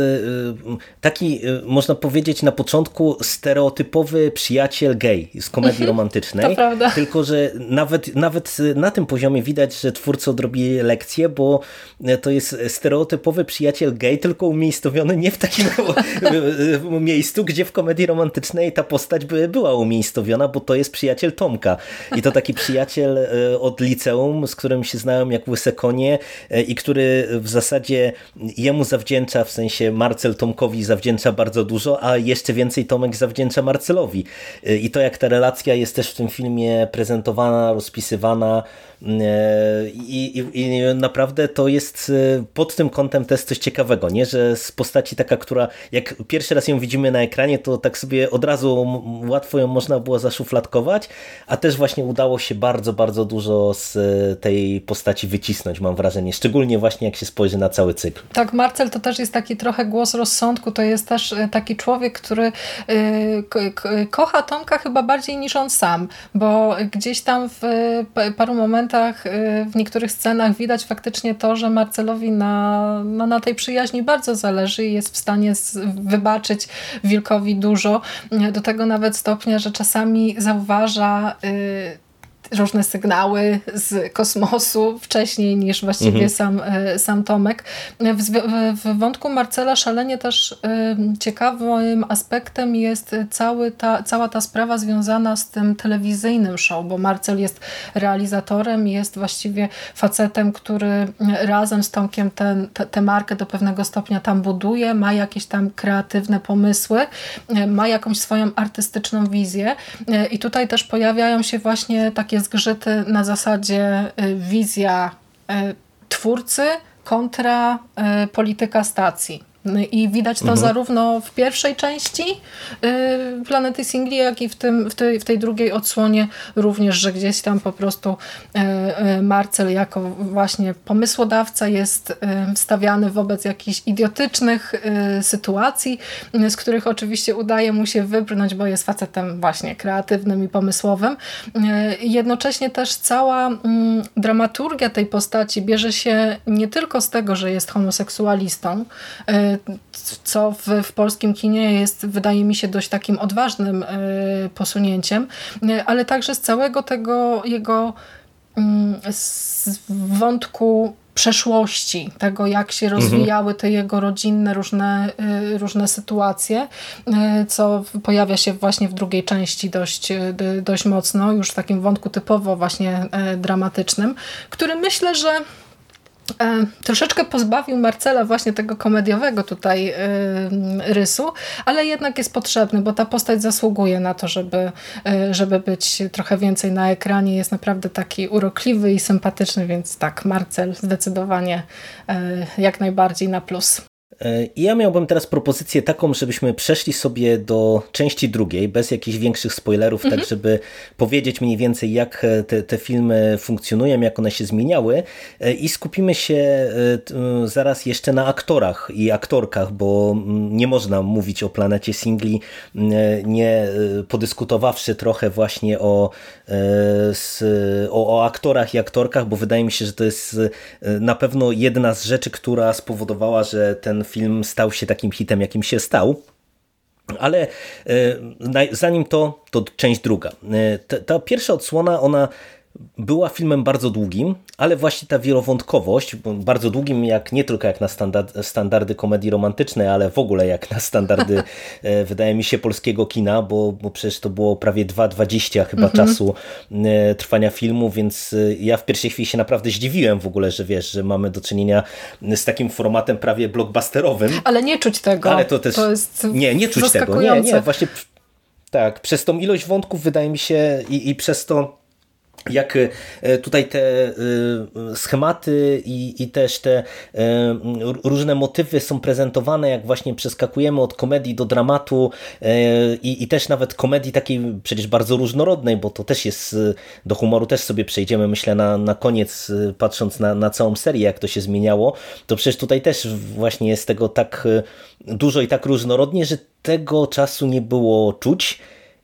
S1: taki, można powiedzieć na początku stereotypowy przyjaciel gay z komedii mhm, romantycznej. To
S2: prawda.
S1: Tylko, że nawet, nawet na tym poziomie widać, że twórcy odrobili lekcję, bo to jest stereotypowy przyjaciel gay, tylko umiejscowiony nie w takim [laughs] miejscu, gdzie w komedii romantycznej ta postać by była umiejscowiona, bo to jest przyjaciel Tomka. I to taki przyjaciel od liceum, z którym się znałem jak łyse konie i który w zasadzie jemu zawdzięcza, w sensie Marcel Tomkowi zawdzięcza bardzo dużo, a jeszcze więcej Tomek zawdzięcza Marcelowi. I to jak ta relacja jest też w tym filmie prezentowana, rozpisywana, i, i, I, naprawdę to jest e, pod tym kątem też coś ciekawego, nie? że z postaci taka, która jak pierwszy raz ją widzimy na ekranie, to tak sobie od razu łatwo ją można było zaszufladkować, a też właśnie udało się bardzo, bardzo dużo z e, tej postaci wycisnąć, mam wrażenie, szczególnie właśnie jak się spojrzy na cały cykl.
S2: Tak, Marcel to też jest taki trochę głos rozsądku, to jest też e, taki człowiek, który kocha Tomka chyba bardziej niż on sam, bo gdzieś tam w paru momentach momentach, y, w niektórych scenach widać faktycznie to, że Marcelowi na, no, na tej przyjaźni bardzo zależy i jest w stanie wybaczyć Wilkowi dużo. Do tego nawet stopnia, że czasami zauważa y, różne sygnały z kosmosu wcześniej niż właściwie mhm. sam, e, sam Tomek. W, w, wątku Marcela szalenie też e, ciekawym aspektem jest cały ta, cała ta sprawa związana z tym telewizyjnym show, bo Marcel jest realizatorem, jest właściwie facetem, który razem z Tomkiem tę markę do pewnego stopnia tam buduje, ma jakieś tam kreatywne pomysły, e, ma jakąś swoją artystyczną wizję i tutaj też pojawiają się właśnie takie takie zgrzyty na zasadzie y, wizja y, twórcy kontra y, polityka stacji. I widać to mhm. zarówno w pierwszej części y, Planety Singli, jak i w, tym, w, tej, w tej drugiej odsłonie również, że gdzieś tam po prostu y, y, Marcel jako właśnie pomysłodawca jest stawiany wobec jakichś idiotycznych sytuacji, z których oczywiście udaje mu się wybrnąć, bo jest facetem właśnie kreatywnym i pomysłowym. Jednocześnie też cała mm, dramaturgia tej postaci bierze się nie tylko z tego, że jest homoseksualistą, co w, w polskim kinie jest, wydaje mi się, dość takim odważnym e, posunięciem, e, ale także z całego tego jego mm, z wątku przeszłości, tego jak się mhm. rozwijały te jego rodzinne różne, e, różne sytuacje, co pojawia się właśnie w drugiej części dość, dość mocno, już w takim wątku typowo właśnie dramatycznym, który myślę, że troszeczkę pozbawił Marcela właśnie tego komediowego tutaj e, rysu, ale jednak jest potrzebny, bo ta postać zasługuje na to, żeby, e, żeby być trochę więcej na ekranie. Jest naprawdę taki urokliwy i sympatyczny, więc tak, Marcel zdecydowanie jak najbardziej na plus.
S1: I ja miałbym teraz propozycję taką, żebyśmy przeszli sobie do części drugiej, bez jakichś większych spoilerów, tak mhm. tak żeby powiedzieć mniej więcej, jak te, te filmy funkcjonują, jak one się zmieniały i skupimy się e, zaraz jeszcze na aktorach i aktorkach, bo nie można mówić o planecie singli, nie e, podyskutowawszy trochę właśnie o, e, o, o aktorach i aktorkach, bo wydaje mi się, że to jest na pewno jedna z rzeczy, która spowodowała, że ten film stał się takim hitem, jakim się stał. Ale e, zanim to, to część druga. E, ta pierwsza odsłona, ona była filmem bardzo długim, ale właśnie ta wielowątkowość, bardzo długim jak nie tylko jak na standard, standardy komedii romantycznej, ale w ogóle jak na standardy [laughs] e, wydaje mi się polskiego kina, bo, bo przecież to było prawie 2,20 chyba mhm. czasu e, trwania filmu, więc e, ja w pierwszej chwili się naprawdę zdziwiłem w ogóle, że wiesz, że mamy do czynienia z takim formatem prawie blockbusterowym.
S2: Ale nie czuć tego.
S1: Ale to też to jest nie, nie czuć tego. Nie, nie, właśnie tak, przez tą ilość wątków wydaje mi się i, i przez to jak e, tutaj te e, schematy i, i też te e, różne motywy są prezentowane, jak właśnie przeskakujemy od komedii do dramatu i, i też nawet komedii takiej przecież bardzo różnorodnej, bo to też jest, do humoru też sobie przejdziemy, myślę na, na koniec, patrząc na, na całą serię, jak to się zmieniało, to przecież tutaj też właśnie jest tego tak dużo i tak różnorodnie, że tego czasu nie było czuć.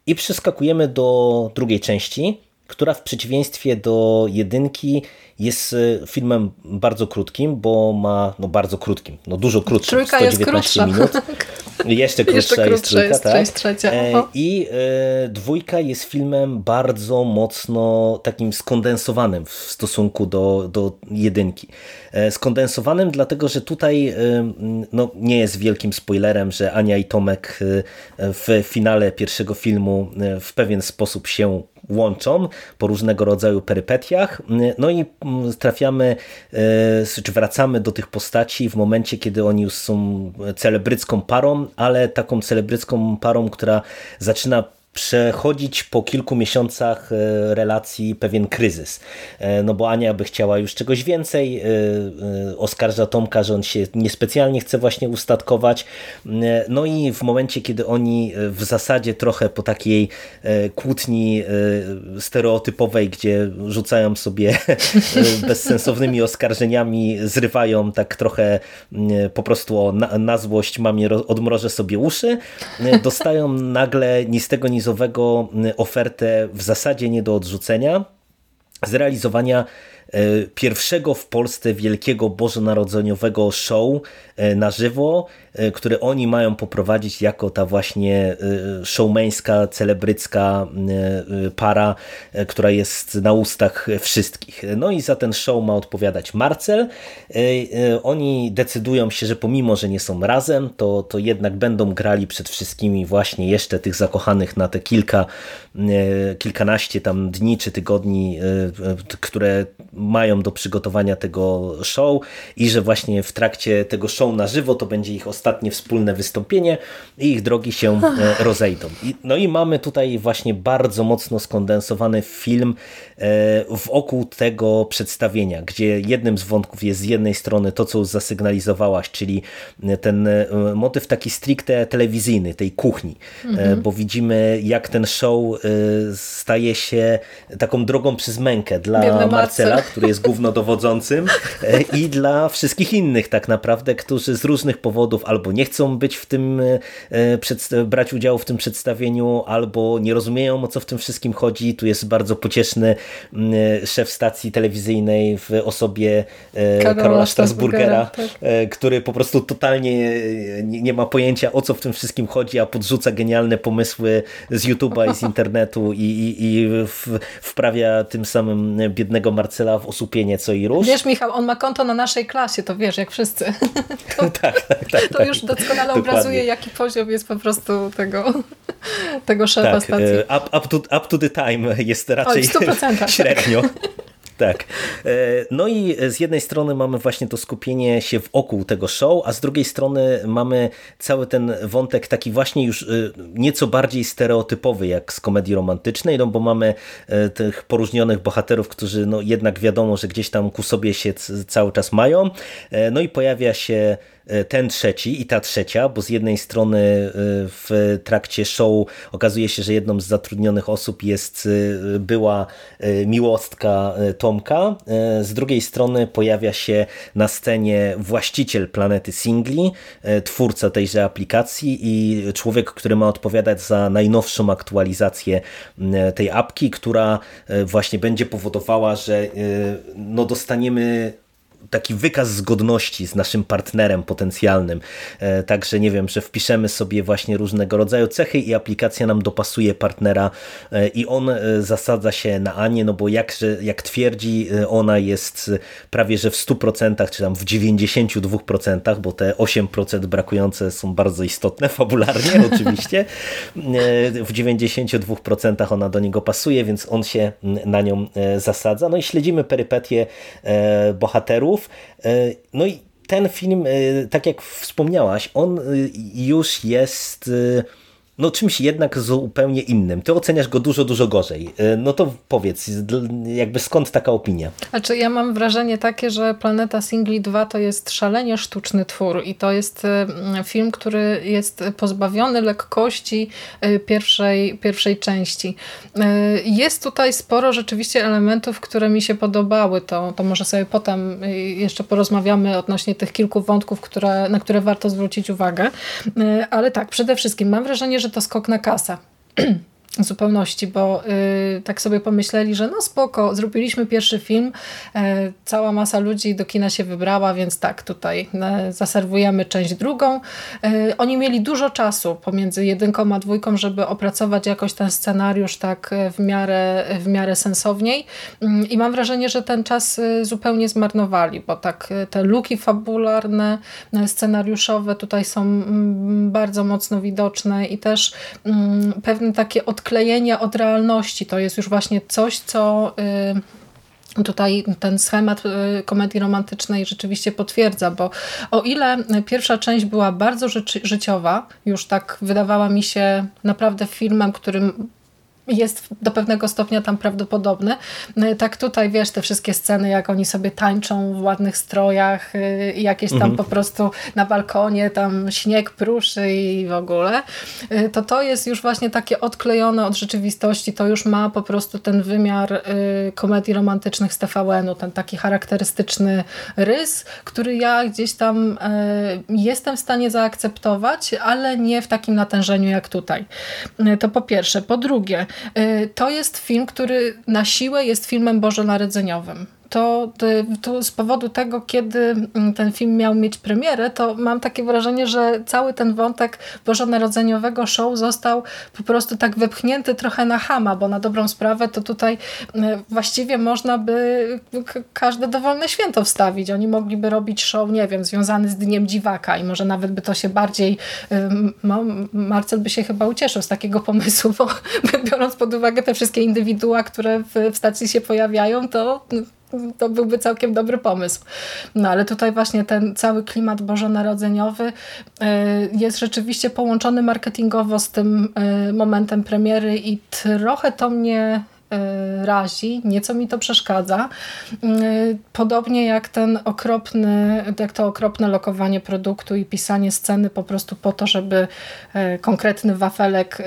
S1: I przeskakujemy do drugiej części, która w przeciwieństwie do jedynki jest e, filmem bardzo krótkim, bo ma, no bardzo krótkim, no dużo krótszym,
S2: Trójka 119
S1: jest minut. [laughs] Jeszcze krótsza,
S2: Jeszcze
S1: jest trójka,
S2: jest
S1: tak.
S2: trzecia.
S1: E, I e, dwójka jest filmem bardzo mocno takim skondensowanym w stosunku do, do jedynki. E, skondensowanym dlatego, że tutaj e, no, nie jest wielkim spoilerem, że Ania i Tomek w finale pierwszego filmu w pewien sposób się łączą po różnego rodzaju perypetiach. No i trafiamy, e, czy wracamy do tych postaci w momencie, kiedy oni już są celebrycką parą, ale taką celebrycką parą, która zaczyna przechodzić po kilku miesiącach e, relacji pewien kryzys. E, no bo Ania by chciała już czegoś więcej, e, oskarża Tomka, że on się niespecjalnie chce właśnie ustatkować. No i w momencie, kiedy oni w zasadzie trochę po takiej kłótni stereotypowej, gdzie rzucają sobie [laughs] bezsensownymi oskarżeniami, zrywają tak trochę po prostu na, na złość mamie odmrożę sobie uszy, dostają nagle ni z tego, ni bizowego ofertę w zasadzie nie do odrzucenia zrealizowania E, pierwszego w Polsce wielkiego bożonarodzeniowego show e, na żywo, które oni mają poprowadzić jako ta właśnie showmeńska, celebrycka para, która jest na ustach wszystkich. No i za ten show ma odpowiadać Marcel. Oni decydują się, że pomimo, że nie są razem, to, to jednak będą grali przed wszystkimi właśnie jeszcze tych zakochanych na te kilka, kilkanaście tam dni czy tygodni, które mają do przygotowania tego show i że właśnie w trakcie tego show na żywo to będzie ich ostatnie wspólne wystąpienie i ich drogi się e, rozejdą. No i mamy tutaj właśnie bardzo mocno skondensowany film wokół tego przedstawienia, gdzie jednym z wątków jest z jednej strony to, co zasygnalizowałaś, czyli ten e, motyw taki stricte telewizyjny, tej kuchni, mhm. bo widzimy jak ten show staje się taką drogą przez mękę dla Marcela, który jest głównodowodzącym e, i dla wszystkich innych tak naprawdę, którzy z różnych powodów albo nie chcą być w tym, e, brać udziału w tym przedstawieniu, albo nie rozumieją o co w tym wszystkim chodzi. Tu jest bardzo pocieszny szef stacji telewizyjnej w osobie e, Karola, Karola Strasburgera, tak. który po prostu totalnie nie ma pojęcia o co w tym wszystkim chodzi, a podrzuca genialne pomysły z YouTube'a i z [laughs] internetu i, i, i wprawia tym samym biednego Marcela w osłupienie co i róż.
S2: Wiesz Michał, on ma konto na naszej klasie, to wiesz, jak wszyscy. [laughs] To,
S1: tak, tak, tak,
S2: to już doskonale Dokładnie. obrazuje, jaki poziom jest po prostu tego, [laughs] tego szefa tak, stacji.
S1: E, up, up, to, up to the time jest raczej Oj, [laughs] średnio. Tak. E, no i z jednej strony mamy właśnie to skupienie się wokół tego show, a z drugiej strony mamy cały ten wątek taki właśnie już e, nieco bardziej stereotypowy jak z komedii romantycznej, no bo mamy tych poróżnionych bohaterów, którzy no jednak wiadomo, że gdzieś tam ku sobie się cały czas mają. No i pojawia się ten trzeci i ta trzecia, bo z jednej strony e, w trakcie show okazuje się, że jedną z zatrudnionych osób jest e, była miłostka Tomka, z drugiej strony pojawia się na scenie właściciel planety Singli, twórca tejże aplikacji i człowiek, który ma odpowiadać za najnowszą aktualizację tej apki, która właśnie będzie powodowała, że no dostaniemy taki wykaz zgodności z naszym partnerem potencjalnym. E, także nie wiem, że wpiszemy sobie właśnie różnego rodzaju cechy i aplikacja nam dopasuje partnera e, i on e, zasadza się na Anię, no bo jak, jak twierdzi, ona jest prawie że w 100% czy tam w 92%, bo te 8% brakujące są bardzo istotne [laughs] fabularnie oczywiście. W 92% ona do niego pasuje, więc on się na nią zasadza. No i śledzimy perypetie bohaterów, E, no i ten film, e, tak jak wspomniałaś, on e, już jest no czymś jednak zupełnie innym. Ty oceniasz go dużo, dużo gorzej. E, no to powiedz, jakby skąd taka opinia?
S2: Znaczy ja mam wrażenie takie, że Planeta Singli 2 to jest szalenie sztuczny twór i to jest e, film, który jest pozbawiony lekkości e, pierwszej, pierwszej części. Jest tutaj sporo rzeczywiście elementów, które mi się podobały. To, to może sobie potem jeszcze porozmawiamy odnośnie tych kilku wątków, które, na które warto zwrócić uwagę. Ale tak, przede wszystkim mam wrażenie, że to skok na kasę. [clears throat] zupełności, bo y, tak sobie pomyśleli, że no spoko, zrobiliśmy pierwszy film, y, cała masa ludzi do kina się wybrała, więc tak, tutaj y, zaserwujemy część drugą. Y, oni mieli dużo czasu pomiędzy jedynką a dwójką, żeby opracować jakoś ten scenariusz tak w miarę, w miarę sensowniej mm, i mam wrażenie, że ten czas zupełnie zmarnowali, bo tak te luki fabularne, scenariuszowe tutaj są mm, bardzo mocno widoczne i też mm, pewne takie od odklejenia od realności. To jest już właśnie coś, co y, tutaj ten schemat y, komedii romantycznej rzeczywiście potwierdza, bo o ile pierwsza część była bardzo życiowa, już tak wydawała mi się naprawdę filmem, którym jest do pewnego stopnia tam prawdopodobny. No tak tutaj, wiesz, te wszystkie sceny, jak oni sobie tańczą w ładnych strojach, y, jakieś tam mhm. po prostu na balkonie, tam śnieg pruszy i w ogóle, y, to to jest już właśnie takie odklejone od rzeczywistości, to już ma po prostu ten wymiar y, komedii romantycznych z TVN-u, ten taki charakterystyczny rys, który ja gdzieś tam jestem w stanie zaakceptować, ale nie w takim natężeniu jak tutaj. To po pierwsze. Po drugie, to jest film, który na siłę jest filmem bożonarodzeniowym to, to z powodu tego, kiedy mm, ten film miał mieć premierę, to mam takie wrażenie, że cały ten wątek bożonarodzeniowego show został po prostu tak wepchnięty trochę na hama, bo na dobrą sprawę to tutaj mm, właściwie można by każde dowolne święto wstawić. Oni mogliby robić show, nie wiem, związany z Dniem Dziwaka i może nawet by to się bardziej no, Marcel by się chyba ucieszył z takiego pomysłu, bo [laughs] biorąc pod uwagę te wszystkie indywidua, które w, w stacji się pojawiają, to to byłby całkiem dobry pomysł. No ale tutaj właśnie ten cały klimat bożonarodzeniowy e, jest rzeczywiście połączony marketingowo z tym e, momentem premiery i trochę to mnie razi, nieco mi to przeszkadza. E, podobnie jak ten okropny, jak to okropne lokowanie produktu i pisanie sceny po prostu po to, żeby e, konkretny wafelek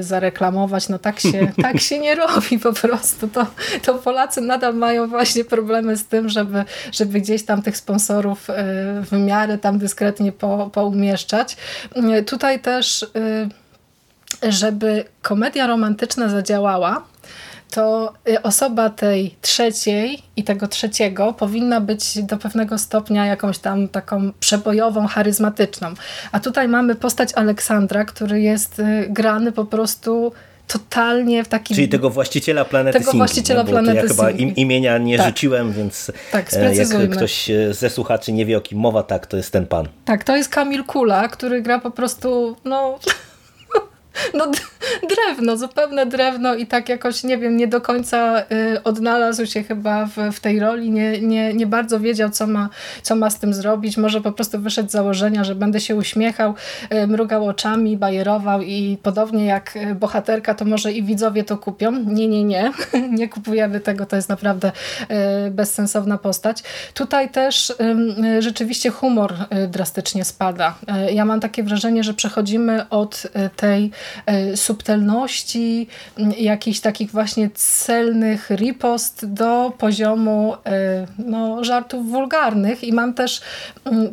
S2: zareklamować. No tak się, [laughs] tak się nie robi po prostu. To, to Polacy nadal mają właśnie problemy z tym, żeby, żeby gdzieś tam tych sponsorów w miarę tam dyskretnie po, poumieszczać. Tutaj też żeby komedia romantyczna zadziałała, to y, osoba tej trzeciej i tego trzeciego powinna być do pewnego stopnia jakąś tam taką przebojową, charyzmatyczną. A tutaj mamy postać Aleksandra, który jest y, grany po prostu totalnie w takim...
S1: Czyli tego właściciela planety
S2: Tego właściciela no, planety
S1: Ja chyba im, imienia nie tak. rzuciłem, więc
S2: tak,
S1: e, jak ktoś e, ze słuchaczy nie wie o kim mowa, tak, to jest ten pan.
S2: Tak, to jest Kamil Kula, który gra po prostu, no no drewno, zupełne drewno i tak jakoś, nie wiem, nie do końca y, odnalazł się chyba w, w tej roli, nie, nie, nie bardzo wiedział, co ma, co ma z tym zrobić. Może po prostu wyszedł z założenia, że będę się uśmiechał, y, mrugał oczami, bajerował i podobnie jak y, bohaterka, to może i widzowie to kupią. Nie, nie, nie. [laughs] nie kupujemy tego, to jest naprawdę bezsensowna postać. Tutaj też rzeczywiście humor drastycznie spada. Ja mam takie wrażenie, że przechodzimy od tej subtelności, jakichś takich właśnie celnych ripost do poziomu e, no, żartów wulgarnych i mam też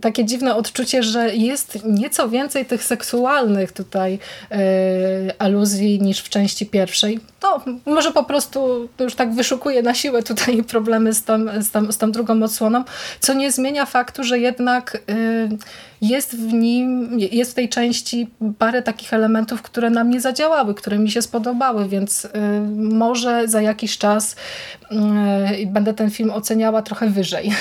S2: takie dziwne odczucie, że jest nieco więcej tych seksualnych tutaj e, aluzji niż w części pierwszej. No, może po prostu już tak wyszukuję na siłę tutaj problemy z tą, z tą, z tą drugą odsłoną, co nie zmienia faktu, że jednak jest w nim, jest w tej części parę takich elementów, które na mnie zadziałały, które mi się spodobały, więc y, może za jakiś czas y, będę ten film oceniała trochę wyżej [laughs]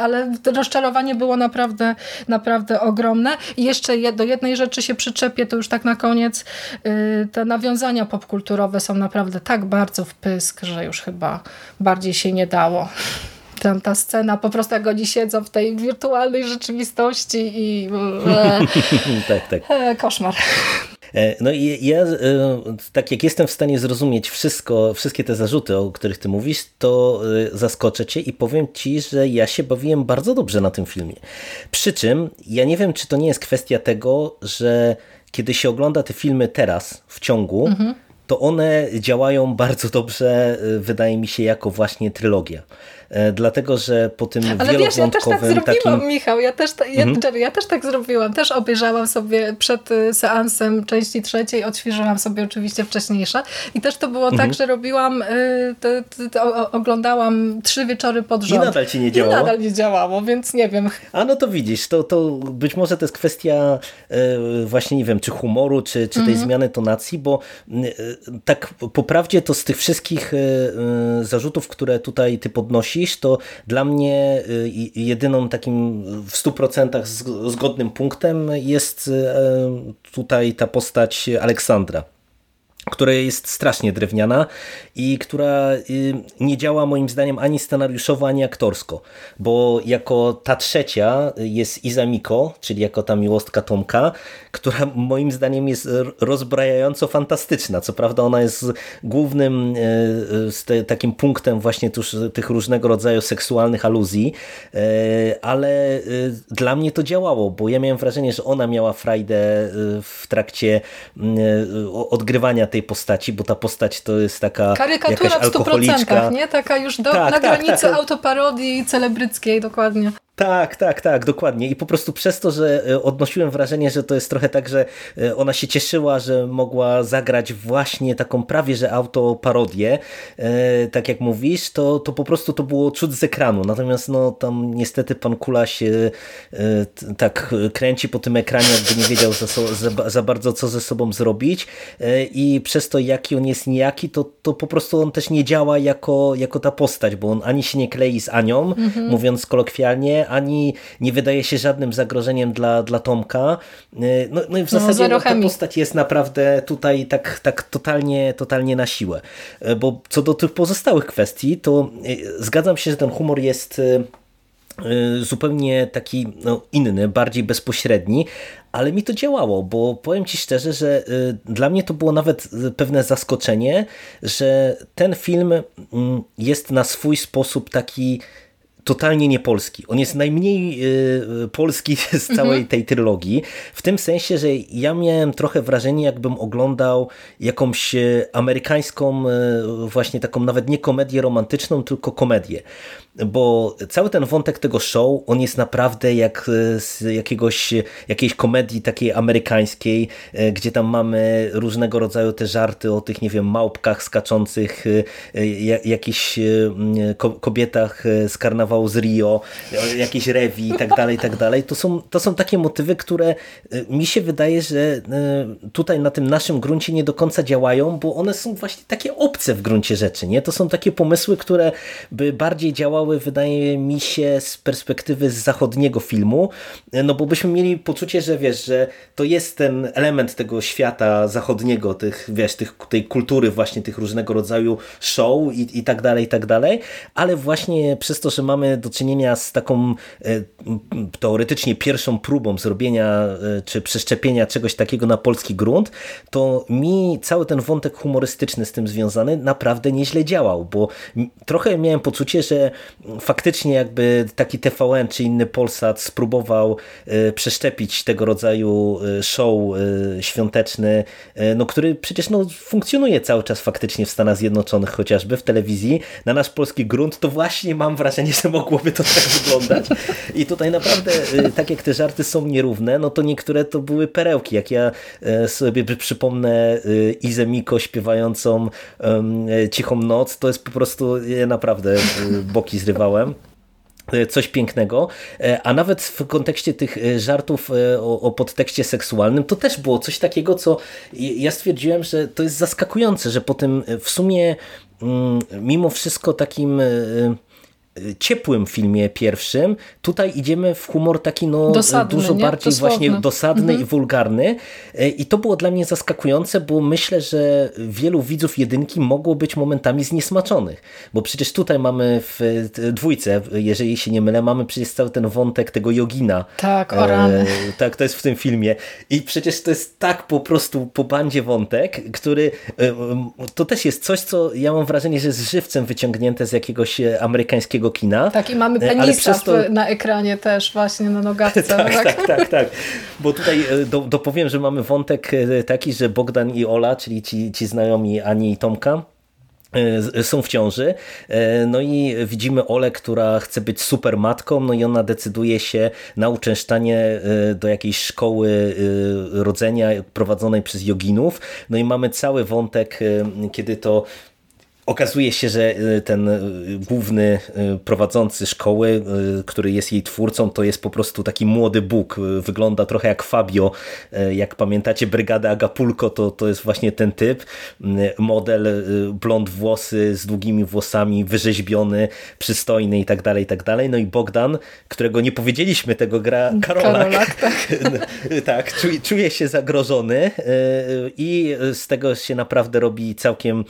S2: ale rozczarowanie było naprawdę, naprawdę ogromne. I jeszcze do jednej rzeczy się przyczepię, to już tak na koniec. Y, te nawiązania popkulturowe są naprawdę tak bardzo w pysk, że już chyba bardziej się nie dało [laughs] tam ta scena, po prostu jak oni siedzą w tej wirtualnej rzeczywistości i [laughs]
S1: tak, tak.
S2: E, koszmar.
S1: No i ja, tak jak jestem w stanie zrozumieć wszystko, wszystkie te zarzuty, o których ty mówisz, to zaskoczę cię i powiem ci, że ja się bawiłem bardzo dobrze na tym filmie. Przy czym ja nie wiem, czy to nie jest kwestia tego, że kiedy się ogląda te filmy teraz w ciągu, mhm to one działają bardzo dobrze, wydaje mi się, jako właśnie trylogia. E, dlatego że po tym Ale wiesz, ja też tak
S2: zrobiłam,
S1: takim...
S2: Michał, ja też, ja, mhm. ja też tak zrobiłam, też obejrzałam sobie przed y, seansem części trzeciej, odświeżyłam sobie oczywiście wcześniejsze i też to było tak, mhm. tak, że robiłam, y, oglądałam trzy wieczory pod rząd.
S1: I nadal ci nie działało?
S2: I nadal nie działało, więc nie wiem.
S1: A no to widzisz, to, to być może to jest kwestia y, właśnie, nie wiem, czy humoru, czy, czy tej mhm. zmiany tonacji, bo tak po prawdzie to z tych wszystkich zarzutów, które tutaj ty podnosisz, to dla mnie y, jedyną takim w 100% zgodnym punktem jest y, tutaj ta postać Aleksandra która jest strasznie drewniana i która y, nie działa moim zdaniem ani scenariuszowo, ani aktorsko, bo jako ta trzecia jest Iza Miko, czyli jako ta miłostka Tomka, która moim zdaniem jest rozbrajająco fantastyczna. Co prawda ona jest głównym y, takim punktem właśnie tuż, tych różnego rodzaju seksualnych aluzji, y, ale dla mnie to działało, bo ja miałem wrażenie, że ona miała frajdę w trakcie odgrywania tej postaci, bo ta postać to jest taka
S2: Karykatura
S1: jakaś alkoholiczka.
S2: w 100%, nie? Taka już do, tak, na tak, granicy tak, autoparodii celebryckiej, dokładnie.
S1: Tak, tak, tak, dokładnie. I po prostu przez to, że e, odnosiłem wrażenie, że to jest trochę tak, że e, ona się cieszyła, że mogła zagrać właśnie taką prawie, że autoparodię, e, tak jak mówisz, to, to po prostu to było cud z ekranu. Natomiast no tam niestety pan Kula się tak kręci po tym ekranie, jakby nie wiedział za, za, za bardzo co ze sobą zrobić i przez to jaki on jest nijaki, to, to po prostu on też nie działa jako, jako ta postać, bo on ani się nie klei z Anią, mhm. mówiąc kolokwialnie, ani nie wydaje się żadnym zagrożeniem dla, dla Tomka. Y, no, no i w no, zasadzie no, ta postać jest naprawdę tutaj tak, tak totalnie, totalnie na siłę. Y, bo co do tych pozostałych kwestii, to y, zgadzam się, że ten humor jest zupełnie taki no, inny, bardziej bezpośredni, ale mi to działało, bo powiem Ci szczerze, że dla mnie to było nawet pewne zaskoczenie, że ten film mm, jest na swój sposób taki totalnie niepolski. On jest najmniej y, polski [laughs] z całej mhm. tej trylogii, w tym sensie, że ja miałem trochę wrażenie, jakbym oglądał jakąś y, amerykańską, y, właśnie taką nawet nie komedię romantyczną, tylko komedię bo cały ten wątek tego show, on jest naprawdę jak z jakiegoś, jakiejś komedii takiej amerykańskiej, gdzie tam mamy różnego rodzaju te żarty o tych, nie wiem, małpkach skaczących, jakichś kobietach z karnawału z Rio, jakieś rewi i tak dalej, i tak dalej. To są, to są takie motywy, które mi się wydaje, że tutaj na tym naszym gruncie nie do końca działają, bo one są właśnie takie obce w gruncie rzeczy, nie? To są takie pomysły, które by bardziej działały wydaje mi się, z perspektywy zachodniego filmu, no bo byśmy mieli poczucie, że wiesz, że to jest ten element tego świata zachodniego, tych, wiesz, tych, tej kultury właśnie tych różnego rodzaju show i, i tak dalej, i tak dalej, ale właśnie przez to, że mamy do czynienia z taką e, teoretycznie pierwszą próbą zrobienia e, czy przeszczepienia czegoś takiego na polski grunt, to mi cały ten wątek humorystyczny z tym związany naprawdę nieźle działał, bo trochę miałem poczucie, że faktycznie jakby taki TVN czy inny Polsat spróbował e, przeszczepić tego rodzaju show świąteczny, no, który przecież no, funkcjonuje cały czas faktycznie w Stanach Zjednoczonych chociażby w telewizji, na nasz polski grunt, to właśnie mam wrażenie, że mogłoby to tak wyglądać. I tutaj naprawdę, tak jak te żarty są nierówne, no to niektóre to były perełki. Jak ja sobie przypomnę Izę Miko śpiewającą Cichą Noc, to jest po prostu naprawdę boki z zrywałem e, coś pięknego, e, a nawet w kontekście tych e, żartów o, o, podtekście seksualnym, to też było coś takiego, co ja stwierdziłem, że to jest zaskakujące, że po tym w sumie mm, mimo wszystko takim ciepłym filmie pierwszym, tutaj idziemy w humor taki no,
S2: dosadny,
S1: dużo
S2: nie?
S1: bardziej
S2: Dosłowny.
S1: właśnie dosadny
S2: Mhm.
S1: i wulgarny. I to było dla mnie zaskakujące, bo myślę, że wielu widzów jedynki mogło być momentami zniesmaczonych. Bo przecież tutaj mamy w dwójce, jeżeli się nie mylę, mamy przecież cały ten wątek tego jogina.
S2: Tak, o rany.
S1: E, tak, to jest w tym filmie. I przecież to jest tak po prostu po bandzie wątek, który e, to też jest coś, co ja mam wrażenie, że jest żywcem wyciągnięte z jakiegoś e, kina.
S2: Tak, i mamy
S1: E,
S2: penisa
S1: to-
S2: na ekranie też właśnie na nogawce. [laughs]
S1: tak, tak, tak, tak. Bo tutaj e, do, dopowiem, że mamy wątek e, taki, że Bogdan i Ola, czyli ci, ci znajomi Ani i Tomka, są w ciąży. No i widzimy Olę, która chce być super matką, no i ona decyduje się na uczęszczanie do jakiejś szkoły rodzenia prowadzonej przez joginów. No i mamy cały wątek, kiedy to Okazuje się, że y, ten y, główny y, prowadzący szkoły, który jest jej twórcą, to jest po prostu taki młody Bóg. Wygląda trochę jak Fabio. Jak pamiętacie Brygadę Agapulco, to, to jest właśnie ten typ. Model, blond włosy z długimi włosami, wyrzeźbiony, przystojny i tak dalej, i tak dalej. No i Bogdan, którego nie powiedzieliśmy, tego gra Karolak.
S2: Karolak, tak. [laughs]
S1: tak, czuje, czuje się zagrożony i z tego się naprawdę robi całkiem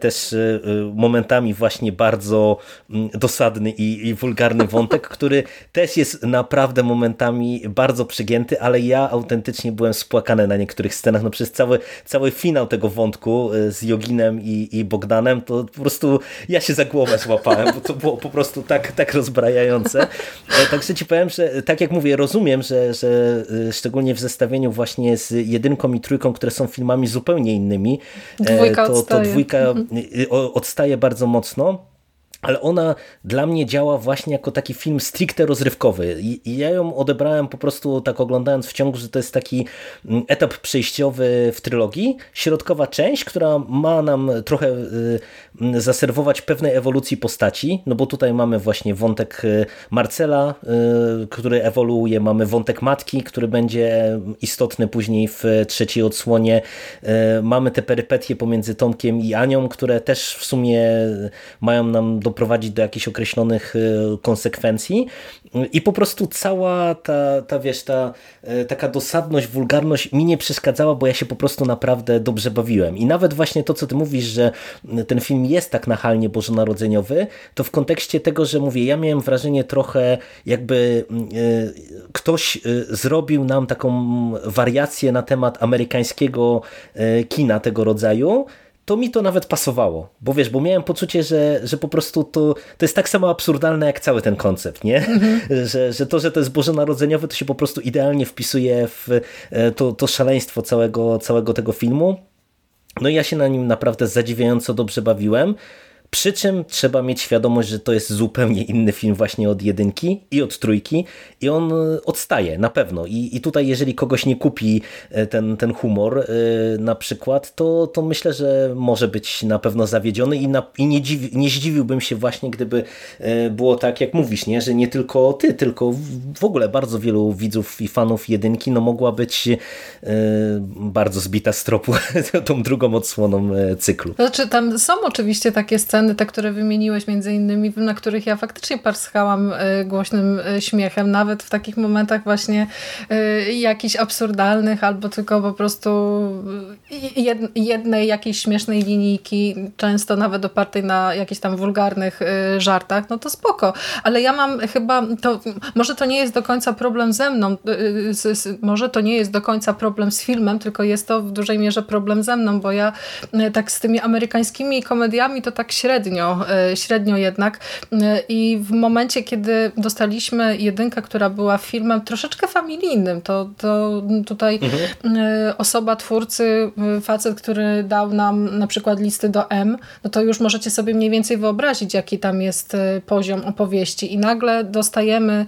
S1: też momentami właśnie bardzo mm, dosadny i, i wulgarny [laughs] wątek, który też jest naprawdę momentami bardzo przegięty, ale ja autentycznie byłem spłakany na niektórych scenach. No przez cały, cały finał tego wątku y, z Joginem i, i Bogdanem, to po prostu ja się za głowę złapałem, bo to było po prostu tak, tak rozbrajające. E, Także ci powiem, że tak jak mówię, rozumiem, że, że y, szczególnie w zestawieniu właśnie z jedynką i trójką, które są filmami zupełnie innymi, e,
S2: Dwójka
S1: to, to dwójka y, o- odstaje bardzo mocno. Ale ona dla mnie działa właśnie jako taki film stricte rozrywkowy. I ja ją odebrałem po prostu tak oglądając w ciągu, że to jest taki mm, etap przejściowy w trylogii. Środkowa część, która ma nam trochę y, mm, zaserwować pewnej ewolucji postaci, no bo tutaj mamy właśnie wątek y, Marcela, y, który ewoluuje, mamy wątek matki, który będzie istotny później w trzeciej odsłonie. Mamy te perypetie pomiędzy Tomkiem i Anią, które też w sumie mają nam doprowadzić do jakichś określonych y, konsekwencji i po prostu cała ta, ta wiesz, ta y, taka dosadność, wulgarność mi nie przeszkadzała, bo ja się po prostu naprawdę dobrze bawiłem. I nawet właśnie to, co ty mówisz, że ten film jest tak nachalnie bożonarodzeniowy, to w kontekście tego, że mówię, ja miałem wrażenie trochę jakby y, ktoś y, zrobił nam taką wariację na temat amerykańskiego kina tego rodzaju, to mi to nawet pasowało, bo wiesz, bo miałem poczucie, że, że po prostu to, to jest tak samo absurdalne jak cały ten koncept, nie? [laughs] Że, że to, że to jest bożonarodzeniowe, to się po prostu idealnie wpisuje w e, to, to szaleństwo całego, całego tego filmu. No i ja się na nim naprawdę zadziwiająco dobrze bawiłem. Przy czym trzeba mieć świadomość, że to jest zupełnie inny film właśnie od jedynki i od trójki i on e, odstaje na pewno. I, i tutaj jeżeli kogoś nie kupi e, ten, ten humor e, na przykład, to, to myślę, że może być na pewno zawiedziony i, na, i nie, dziwi, nie zdziwiłbym się właśnie, gdyby było tak, jak mówisz, nie? że nie tylko ty, tylko w- ogóle bardzo wielu widzów i fanów jedynki no mogła być bardzo zbita z tropu [laughs] tą drugą odsłoną cyklu.
S2: Znaczy, tam są oczywiście takie sceny, te, które wymieniłeś między innymi, na których ja faktycznie parskałam y, głośnym y, śmiechem, nawet w takich momentach właśnie y, jakichś absurdalnych, albo tylko po prostu jednej jakiejś śmiesznej linijki, często nawet opartej na jakichś tam wulgarnych y, żartach, no to spoko. Ale ja mam chyba, to może to nie jest do końca problem ze mną, y, z, z, może to nie jest do końca problem z filmem, tylko jest to w dużej mierze problem ze mną, bo ja y, tak z tymi amerykańskimi komediami to tak średnio, średnio jednak. I w momencie, kiedy dostaliśmy jedynkę, która była filmem troszeczkę familijnym, to, to tutaj y, osoba twórcy, facet, który dał nam na przykład listy do M, no to już możecie sobie mniej więcej wyobrazić, jaki tam jest y, poziom opowieści. I nagle dostajemy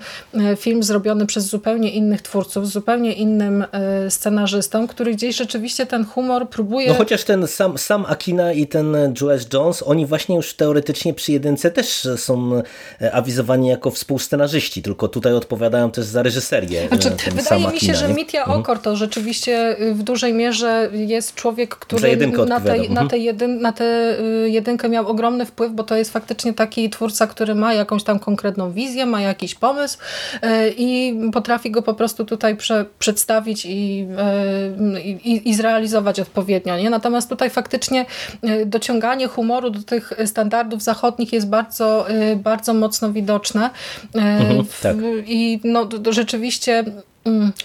S2: y, film zrobiony przez zupełnie innych twórców, zupełnie innym y, scenarzystą, który gdzieś rzeczywiście ten humor próbuje...
S1: No chociaż ten sam, sam Akina i ten Jules Jones, oni właśnie już teoretycznie przy jedynce też są e, awizowani jako współscenarzyści, tylko tutaj odpowiadają też za reżyserię. e,
S2: Znaczy,
S1: ten
S2: wydaje mi się,
S1: Akina,
S2: że? Mitya Okor to rzeczywiście y, w dużej mierze jest człowiek, który na, tej, na, mhm. tej jedyn, na tę y, jedynkę miał ogromny wpływ, bo to jest faktycznie taki twórca, który ma jakąś tam konkretną wizję, ma jakiś pomysł y, i potrafi go po prostu tutaj prze, przedstawić i, y, i, i zrealizować odpowiednio. Nie? Natomiast tutaj faktycznie dociąganie humoru do tych standardów zachodnich jest bardzo, bardzo mocno widoczne. Mhm, tak. I no, rzeczywiście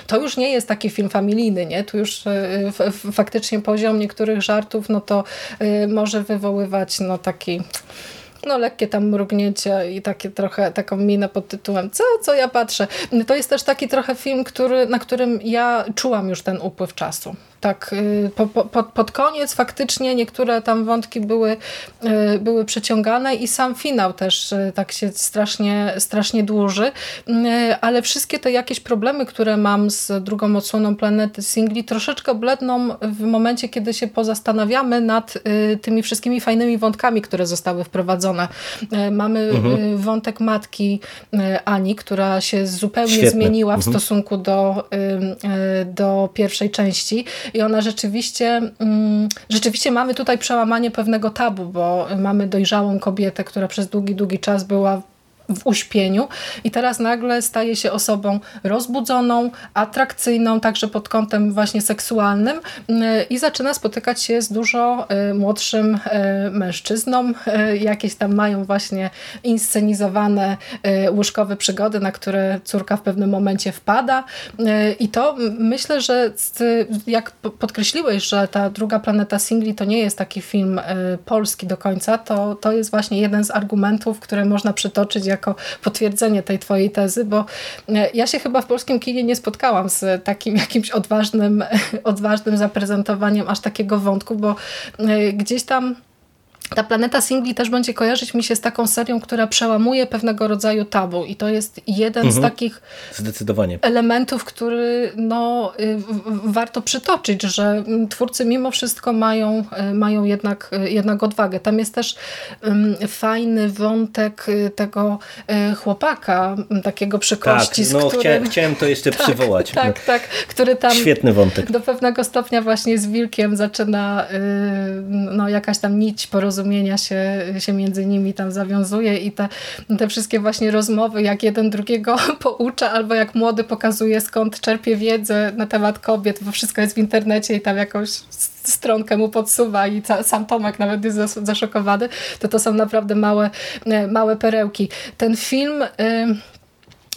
S2: to już nie jest taki film familijny, nie? Tu już e, faktycznie poziom niektórych żartów, no to e, może wywoływać no taki no lekkie tam mrugnięcie i takie trochę taką minę pod tytułem co, co ja patrzę. To jest też taki trochę film, który, na którym ja czułam już ten upływ czasu tak y, po, po, pod koniec faktycznie niektóre tam wątki były, y, były przeciągane i sam finał też y, tak się strasznie, strasznie dłuży, ale wszystkie te jakieś problemy, które mam z drugą odsłoną Planety Singli troszeczkę bledną w momencie, kiedy się pozastanawiamy nad tymi wszystkimi fajnymi wątkami, które zostały wprowadzone. Mamy mhm. wątek matki Ani, która się zupełnie Świetne. zmieniła w mhm. stosunku do, do pierwszej części i ona rzeczywiście, mm, rzeczywiście mamy tutaj przełamanie pewnego tabu, bo mamy dojrzałą kobietę, która przez długi, długi czas była w uśpieniu i teraz nagle staje się osobą rozbudzoną, atrakcyjną, także pod kątem właśnie seksualnym y, i zaczyna spotykać się z dużo y, młodszym y, mężczyzną. Jakieś tam mają właśnie inscenizowane łóżkowe przygody, na które córka w pewnym momencie wpada i to myślę, że jak podkreśliłeś, że ta druga planeta singli to nie jest taki film polski do końca, to, to jest właśnie jeden z argumentów, które można przytoczyć jako potwierdzenie tej twojej tezy, bo e, ja się chyba w polskim kinie nie spotkałam z takim [laughs] jakimś odważnym, odważnym zaprezentowaniem aż takiego wątku, bo e, gdzieś tam ta planeta singli też będzie kojarzyć mi się z taką serią, która przełamuje pewnego rodzaju tabu i to jest jeden mhm. z takich
S1: Zdecydowanie.
S2: elementów, który no, y, warto przytoczyć, że twórcy mimo wszystko mają, y, mają jednak, y, jednak odwagę. Tam jest też fajny wątek tego chłopaka, takiego przy kości,
S1: tak, no, którym... chciałem, chciałem to jeszcze [laughs] tak, przywołać.
S2: Tak, no. tak, który tam
S1: Świetny wątek.
S2: do pewnego stopnia właśnie z Wilkiem zaczyna no, jakaś tam nić porozumienia porozumienia się, się między nimi tam zawiązuje i te, te wszystkie właśnie rozmowy, jak jeden drugiego [laughs] poucza, albo jak młody pokazuje skąd czerpie wiedzę na temat kobiet, bo wszystko jest w internecie i tam jakąś stronkę mu podsuwa i sam Tomek nawet jest zaszokowany, to to są naprawdę małe, małe perełki. Ten film...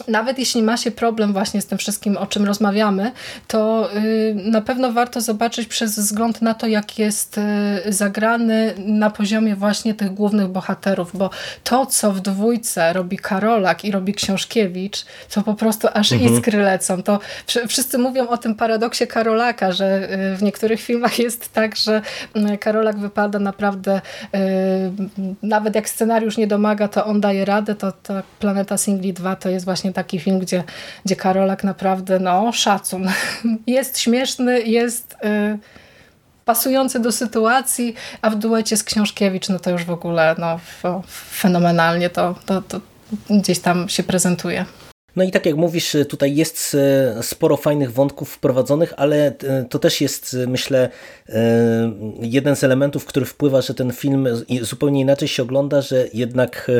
S2: nawet jeśli ma się problem właśnie z tym wszystkim, o czym rozmawiamy, to y, na pewno warto zobaczyć przez wzgląd na to, jak jest y, zagrany na poziomie właśnie tych głównych bohaterów, bo to, co w dwójce robi Karolak i robi Książkiewicz, to po prostu aż mhm. iskry lecą. To wszyscy mówią o tym paradoksie Karolaka, że y, w niektórych filmach jest tak, że Karolak wypada naprawdę nawet jak scenariusz nie domaga, to on daje radę, to ta Planeta Singli 2 to jest właśnie właśnie taki film, gdzie, gdzie Karolak naprawdę, no szacun. [laughs] Jest śmieszny, jest y, pasujący do sytuacji, a w duecie z Książkiewicz, no to już w ogóle no, fenomenalnie to, to, to gdzieś tam się prezentuje.
S1: No i tak jak mówisz, tutaj jest e, sporo fajnych wątków wprowadzonych, ale e, to też jest, e, myślę, jeden z elementów, który wpływa, że ten film zupełnie inaczej się ogląda, że jednak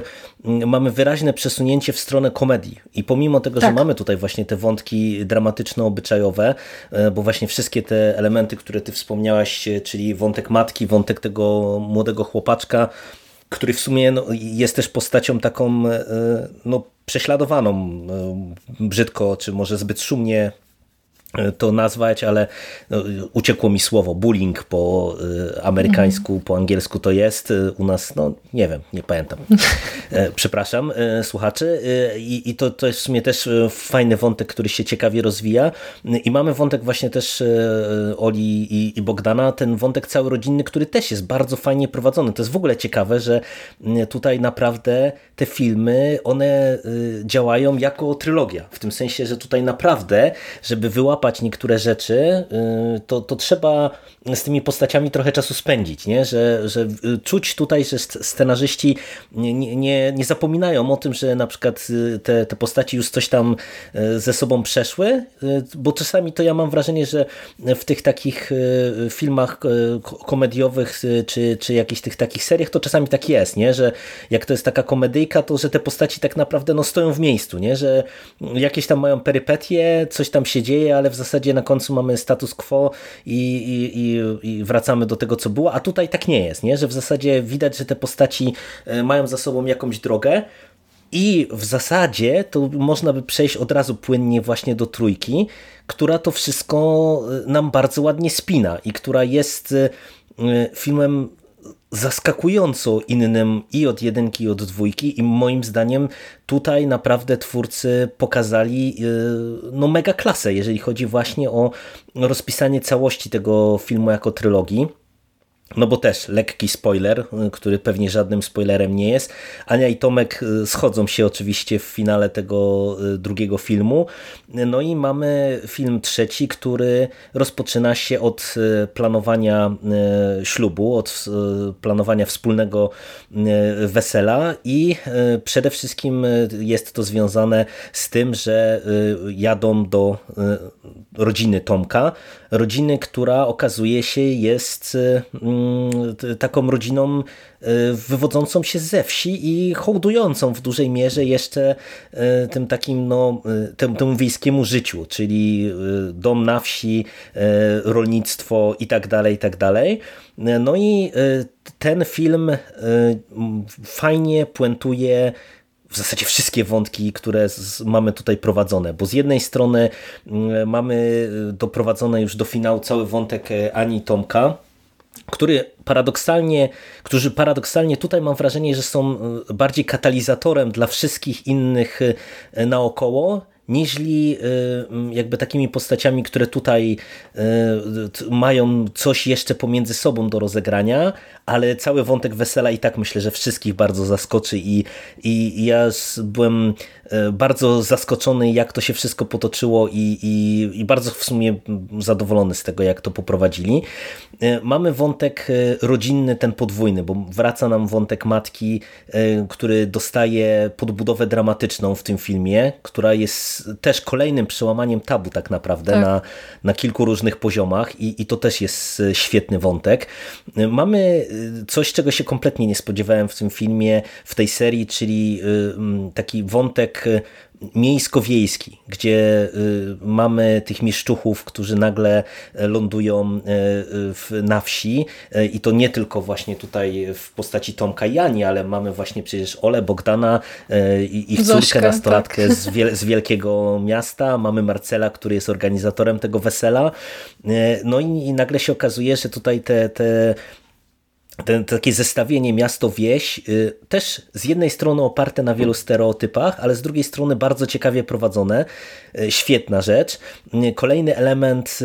S1: mamy wyraźne przesunięcie w stronę komedii. I pomimo tego, tak. że mamy tutaj właśnie te wątki dramatyczno-obyczajowe, bo właśnie wszystkie te elementy, które ty wspomniałaś, czyli wątek matki, wątek tego młodego chłopaczka, który w sumie no, jest też postacią taką no, prześladowaną e, brzydko, czy może zbyt szumnie to nazwać, ale no, uciekło mi słowo bullying po y, amerykańsku, po angielsku to jest. Y, u nas, no nie wiem, nie pamiętam. E, przepraszam e, słuchaczy. E, I, i to, to jest w sumie też fajny wątek, który się ciekawie rozwija. I mamy wątek właśnie też Oli i, i Bogdana, ten wątek cały rodzinny, który też jest bardzo fajnie prowadzony. To jest w ogóle ciekawe, że tutaj naprawdę te filmy, one działają jako trylogia. W tym sensie, że tutaj naprawdę, żeby wyłapać złapać niektóre rzeczy, to, to trzeba z tymi postaciami trochę czasu spędzić, nie? Że, że czuć tutaj, że scenarzyści nie, nie, nie zapominają o tym, że na przykład te, te postaci już coś tam ze sobą przeszły, bo czasami to ja mam wrażenie, że w tych takich filmach komediowych czy, czy jakichś tych takich seriach to czasami tak jest, nie? Że jak to jest taka komedyjka, to że te postaci tak naprawdę no, stoją w miejscu, nie? Że jakieś tam mają perypetie, coś tam się dzieje, ale w zasadzie na końcu mamy status quo i, i, i, i wracamy do tego, co było, a tutaj tak nie jest, nie? Że w zasadzie widać, że te postaci e, mają za sobą jakąś drogę, i w zasadzie to można by przejść od razu płynnie właśnie do trójki, która to wszystko e, nam bardzo ładnie spina i która jest e, filmem zaskakująco innym i od jedynki, i od dwójki i moim zdaniem tutaj naprawdę twórcy pokazali y, no mega klasę, jeżeli chodzi właśnie o rozpisanie całości tego filmu jako trylogii. No bo też lekki spoiler, który pewnie żadnym spoilerem nie jest. Ania i Tomek y, schodzą się oczywiście w finale tego y, drugiego filmu. No i mamy film trzeci, który rozpoczyna się od y, planowania ślubu, od planowania wspólnego wesela i przede wszystkim jest to związane z tym, że jadą do rodziny Tomka, rodziny, która okazuje się jest taką rodziną e, wywodzącą się ze wsi i hołdującą w dużej mierze jeszcze e, tym takim no, e, tym, temu wiejskiemu życiu, czyli dom na wsi, rolnictwo i tak dalej, i tak dalej. No i ten film fajnie puentuje w zasadzie wszystkie wątki, które mamy tutaj prowadzone, bo z jednej strony mamy doprowadzone już do finału cały wątek Ani Tomka, który paradoksalnie, którzy paradoksalnie tutaj mam wrażenie, że są e, bardziej katalizatorem dla wszystkich innych e, naokoło, niźli y, jakby takimi postaciami, które tutaj mają coś jeszcze pomiędzy sobą do rozegrania, ale cały wątek wesela i tak myślę, że wszystkich bardzo zaskoczy i, i ja byłem y, bardzo zaskoczony, jak to się wszystko potoczyło i, i, i bardzo w sumie zadowolony z tego, jak to poprowadzili. Mamy wątek rodzinny, ten podwójny, bo wraca nam wątek matki, który dostaje podbudowę dramatyczną w tym filmie, która jest też kolejnym przełamaniem tabu tak naprawdę tak. Na, na kilku różnych poziomach i, i to też jest e, świetny wątek. Mamy e, coś, czego się kompletnie nie spodziewałem w tym filmie, w tej serii, czyli e, taki wątek miejsko-wiejski, gdzie y, mamy tych mieszczuchów, którzy nagle lądują y, na wsi. Y, i to nie tylko właśnie tutaj w postaci Tomka i Jani, ale mamy właśnie przecież Ole, Bogdana i ich córkę Zośkę, nastolatkę tak. z, [laughs] wiel z wielkiego miasta, mamy Marcela, który jest organizatorem tego wesela, no i, i nagle się okazuje, że tutaj te, te ten, takie zestawienie miasto-wieś, y, też z jednej strony oparte na wielu stereotypach, ale z drugiej strony bardzo ciekawie prowadzone. Y, świetna rzecz. Y, kolejny element,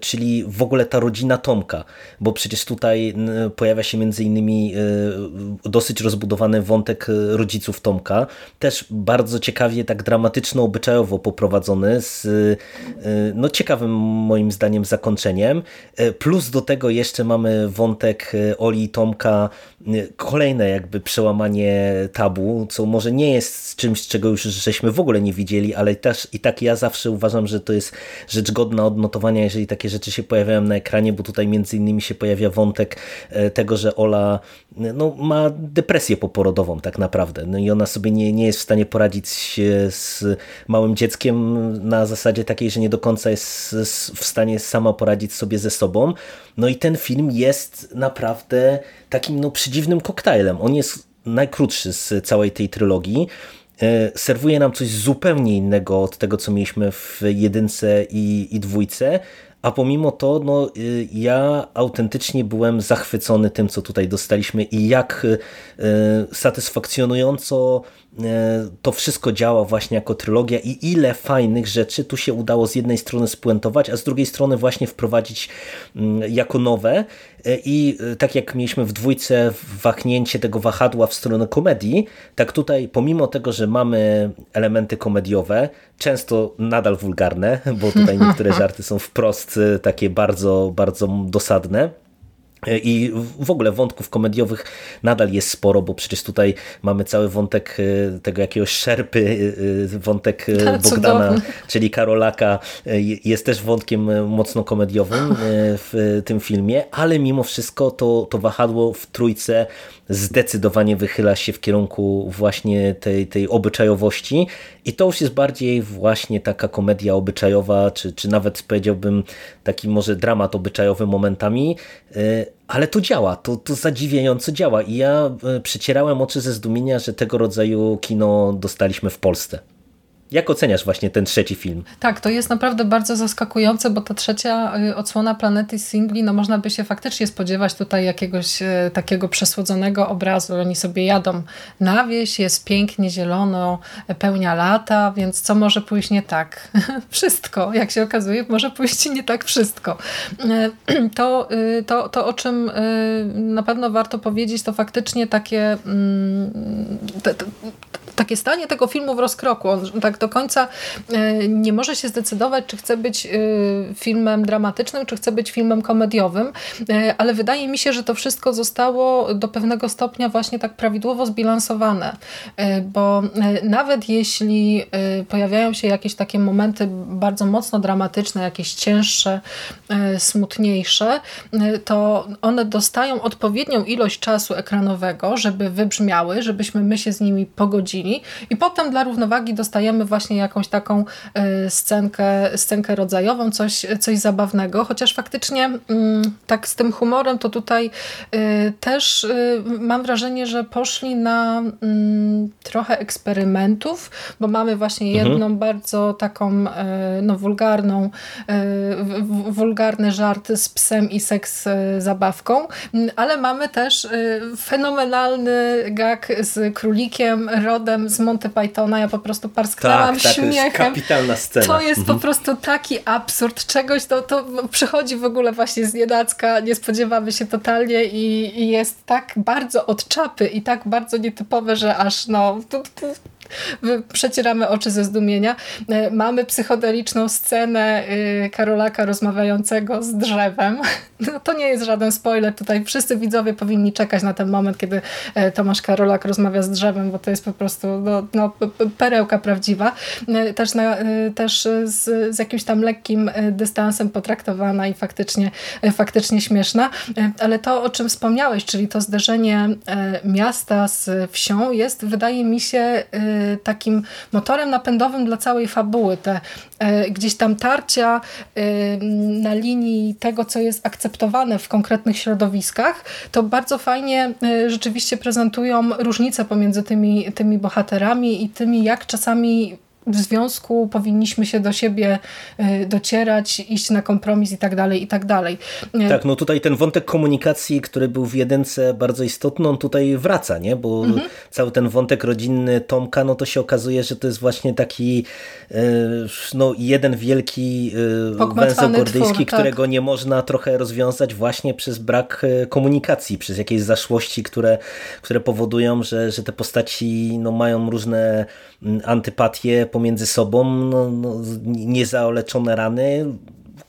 S1: czyli w ogóle ta rodzina Tomka, bo przecież tutaj pojawia się między innymi dosyć rozbudowany wątek rodziców Tomka. Też bardzo ciekawie, tak dramatyczno-obyczajowo poprowadzony, z no, ciekawym moim zdaniem zakończeniem. Plus do tego jeszcze mamy wątek o Oli i Tomka kolejne jakby przełamanie tabu, co może nie jest czymś, czego już żeśmy w ogóle nie widzieli, ale też i tak ja zawsze uważam, że to jest rzecz godna odnotowania, jeżeli takie rzeczy się pojawiają na ekranie, bo tutaj między innymi się pojawia wątek e, tego, że Ola e, no, ma depresję poporodową tak naprawdę no i ona sobie nie, nie jest w stanie poradzić z małym dzieckiem na zasadzie takiej, że nie do końca jest w stanie sama poradzić sobie ze sobą. No i ten film jest naprawdę takim no, przedziwnym koktajlem. On jest najkrótszy z całej tej trylogii. E, serwuje nam coś zupełnie innego od tego, co mieliśmy w jedynce i, i dwójce, a pomimo to no, y, ja autentycznie byłem zachwycony tym, co tutaj dostaliśmy i jak y, satysfakcjonująco to wszystko działa właśnie jako trylogia i ile fajnych rzeczy tu się udało z jednej strony spuentować, a z drugiej strony właśnie wprowadzić mm, jako nowe i tak jak mieliśmy w dwójce wahnięcie tego wahadła w stronę komedii, tak tutaj pomimo tego, że mamy elementy komediowe, często nadal wulgarne, bo tutaj niektóre [laughs] żarty są wprost y, takie bardzo, bardzo dosadne. Y, I w ogóle wątków komediowych nadal jest sporo, bo przecież tutaj mamy cały wątek y, tego jakiegoś szerpy, wątek Bogdana, czyli Karolaka, jest też wątkiem mocno komediowym w tym filmie, ale mimo wszystko to, to wahadło w trójce zdecydowanie wychyla się w kierunku właśnie tej, tej obyczajowości. I to już jest bardziej właśnie taka komedia obyczajowa, czy, czy nawet powiedziałbym taki może dramat obyczajowy momentami, ale to działa, to, to zadziwiająco działa i ja y, przecierałem oczy ze zdumienia, że tego rodzaju kino dostaliśmy w Polsce. Jak oceniasz właśnie ten trzeci film?
S2: Tak, to jest naprawdę bardzo zaskakujące, bo ta trzecia y, odsłona Planety Singli, no można by się faktycznie spodziewać tutaj jakiegoś y, takiego przesłodzonego obrazu. Oni sobie jadą na wieś, jest pięknie, zielono, pełnia lata, więc co może pójść nie tak? [laughs] wszystko, jak się okazuje, może pójść nie tak wszystko. Y, [clears throat] to, to, to o czym na pewno warto powiedzieć, to faktycznie takie, mm, takie stanie tego filmu w rozkroku. On tak do końca e, nie może się zdecydować, czy chce być e, filmem dramatycznym, czy chce być filmem komediowym, e, ale wydaje mi się, że to wszystko zostało do pewnego stopnia właśnie tak prawidłowo zbilansowane, bo nawet jeśli pojawiają się jakieś takie momenty bardzo mocno dramatyczne, jakieś cięższe, smutniejsze, to one dostają odpowiednią ilość czasu ekranowego, żeby wybrzmiały, żebyśmy my się z nimi pogodzili i potem dla równowagi dostajemy właśnie jakąś taką e, scenkę, scenkę rodzajową, coś, coś zabawnego, chociaż faktycznie mm, tak z tym humorem to tutaj e, też e, mam wrażenie, że poszli na mm, trochę eksperymentów, bo mamy właśnie mhm. jedną mhm. bardzo taką no, wulgarną, wulgarny żart z psem i seks zabawką, ale mamy też fenomenalny gag z królikiem rodem z Monty Pythona. Ja po prostu parsknęłam tak, tak, śmiechem. To jest
S1: kapitalna scena.
S2: To jest mhm. po prostu taki absurd czegoś, to, to przychodzi w ogóle właśnie z niedacka, nie spodziewamy się totalnie i, i jest tak bardzo od czapy i tak bardzo nietypowe, że aż no... Tu, tu, przecieramy oczy ze zdumienia. E, mamy psychodeliczną scenę y, Karolaka rozmawiającego z drzewem. [laughs] No, to nie jest żaden spoiler. Tutaj wszyscy widzowie powinni czekać na ten moment, kiedy e, Tomasz Karolak rozmawia z drzewem, bo to jest po prostu no, no, perełka prawdziwa. E, też, na, też z, z jakimś tam lekkim dystansem potraktowana i faktycznie, faktycznie śmieszna. Ale to, o czym wspomniałeś, czyli to zderzenie miasta z wsią jest, wydaje mi się, takim motorem napędowym dla całej fabuły. Te e, gdzieś tam tarcia e, na linii tego, co jest akceptowane w konkretnych środowiskach, to bardzo fajnie rzeczywiście prezentują różnice pomiędzy tymi, tymi bohaterami i tymi, jak czasami w związku powinniśmy się do siebie y, docierać, iść na kompromis i tak dalej, i tak dalej.
S1: Y, tak, no tutaj ten wątek komunikacji, który był w jedynce bardzo istotny, on tutaj wraca, nie? Bo mhm. cały ten wątek rodzinny Tomka, no to się okazuje, że to jest właśnie taki y, no jeden wielki węzeł gordyjski, twór, którego tak. nie można trochę rozwiązać właśnie przez brak komunikacji, przez jakieś zaszłości, które, które powodują, że, że te postaci no, mają różne mm, antypatie pomiędzy sobą, no, no, rany,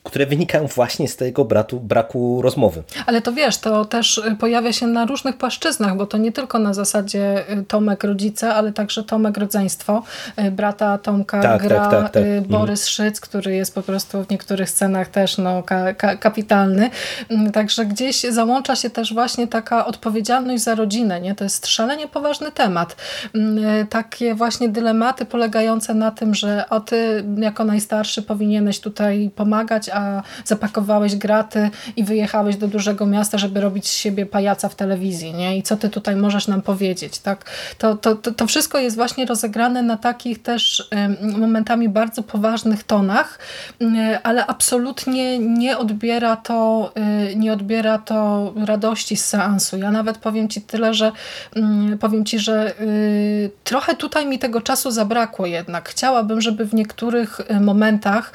S1: które wynikają właśnie z tego braku, braku rozmowy.
S2: Ale to wiesz, to też y, pojawia się na różnych płaszczyznach, bo to nie tylko na zasadzie y, Tomek rodzice, ale także Tomek rodzeństwo. Y, brata Tomka tak, gra tak, tak, tak. Borys. Szyc, który jest po prostu w niektórych scenach też no, ka ka kapitalny. Mm, także gdzieś załącza się też właśnie taka odpowiedzialność za rodzinę. Nie? To jest szalenie poważny temat. Mm, takie właśnie dylematy polegające na tym, że o ty jako najstarszy powinieneś tutaj pomagać, a zapakowałeś graty i wyjechałeś do dużego miasta, żeby robić z siebie pajaca w telewizji, nie? I co ty tutaj możesz nam powiedzieć, tak? To, to, to, to wszystko jest właśnie rozegrane na takich też momentami bardzo poważnych tonach, ale absolutnie nie odbiera to, y, nie odbiera to radości z seansu. Ja nawet powiem ci tyle, że powiem ci, że y, trochę tutaj mi tego czasu zabrakło jednak. Chciałabym, żeby w niektórych y, momentach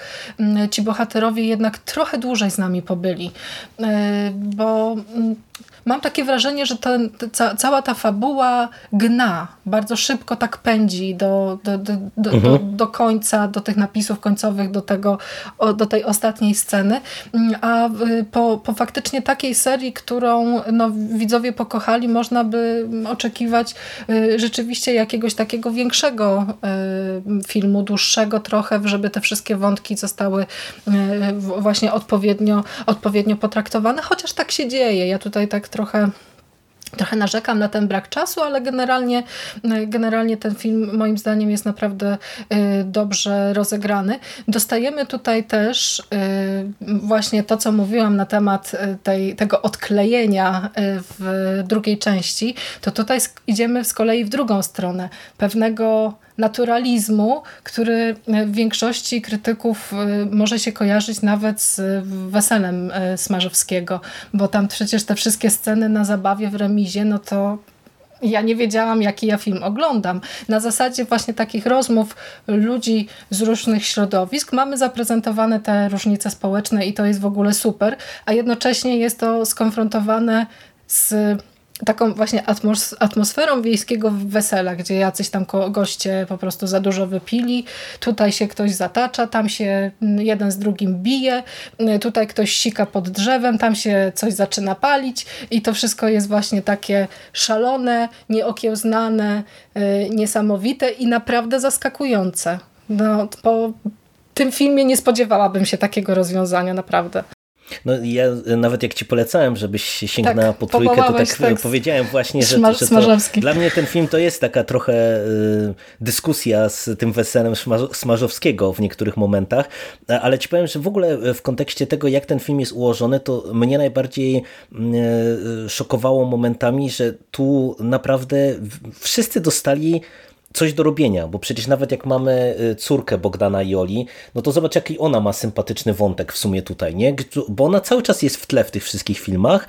S2: ci bohaterowie jednak trochę dłużej z nami pobyli, bo mam takie wrażenie, że ten, ca, cała ta fabuła gna, bardzo szybko tak pędzi do, do, do, do, mhm. do, do, końca, do tych napisów końcowych, do, tego, do tej ostatniej sceny, a po, po faktycznie takiej serii, którą no, widzowie pokochali, można by oczekiwać y, rzeczywiście jakiegoś takiego większego y, filmu, dłuższego trochę, żeby te wszystkie wątki zostały y, właśnie odpowiednio, odpowiednio potraktowane, chociaż tak się dzieje. Ja tutaj tak trochę Trochę narzekam na ten brak czasu, ale generalnie, generalnie ten film moim zdaniem jest naprawdę y, dobrze rozegrany. Dostajemy tutaj też y, właśnie to, co mówiłam na temat y, tej, tego odklejenia w drugiej części, to tutaj idziemy z kolei w drugą stronę. Pewnego naturalizmu, który w większości krytyków y, może się kojarzyć nawet z weselem y, Smarzowskiego, bo tam przecież te wszystkie sceny na zabawie w remizie, no to ja nie wiedziałam, jaki ja film oglądam. Na zasadzie właśnie takich rozmów ludzi z różnych środowisk mamy zaprezentowane te różnice społeczne i to jest w ogóle super, a jednocześnie jest to skonfrontowane z taką właśnie atmos atmosferą wiejskiego wesela, gdzie jacyś tam goście po prostu za dużo wypili, tutaj się ktoś zatacza, tam się jeden z drugim bije, tutaj ktoś sika pod drzewem, tam się coś zaczyna palić i to wszystko jest właśnie takie szalone, nieokiełznane, y, niesamowite i naprawdę zaskakujące. No, po tym filmie nie spodziewałabym się takiego rozwiązania, naprawdę.
S1: No ja nawet jak ci polecałem, żebyś sięgnęła tak, po trójkę, to tak, tak powiedziałem właśnie, że, że to, dla mnie ten film to jest taka trochę y, dyskusja z tym weselem Smarzowskiego w niektórych momentach, ale ci powiem, że w ogóle w kontekście tego, jak ten film jest ułożony, to mnie najbardziej y, szokowało momentami, że tu naprawdę wszyscy dostali coś do robienia, bo przecież nawet jak mamy y, córkę Bogdana i Oli, no to zobacz jaki ona ma sympatyczny wątek w sumie tutaj, nie? Bo ona cały czas jest w tle w tych wszystkich filmach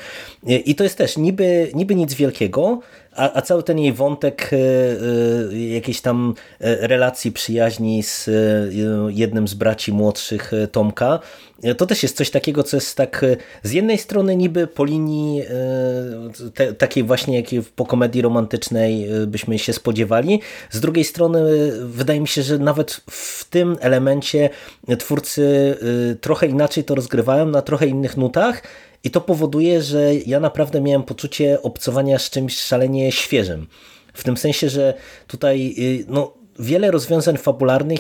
S1: y, i to jest też niby, niby nic wielkiego, a, a cały ten jej wątek y, y, jakiejś tam y, relacji przyjaźni z jednym z braci młodszych Tomka, to też jest coś takiego, co jest tak z jednej strony niby po linii te, takiej właśnie jakiej po komedii romantycznej byśmy się spodziewali, z drugiej strony wydaje mi się, że nawet w tym elemencie twórcy trochę inaczej to rozgrywają na trochę innych nutach i to powoduje, że ja naprawdę miałem poczucie obcowania z czymś szalenie świeżym. W tym sensie, że tutaj y, no, wiele rozwiązań fabularnych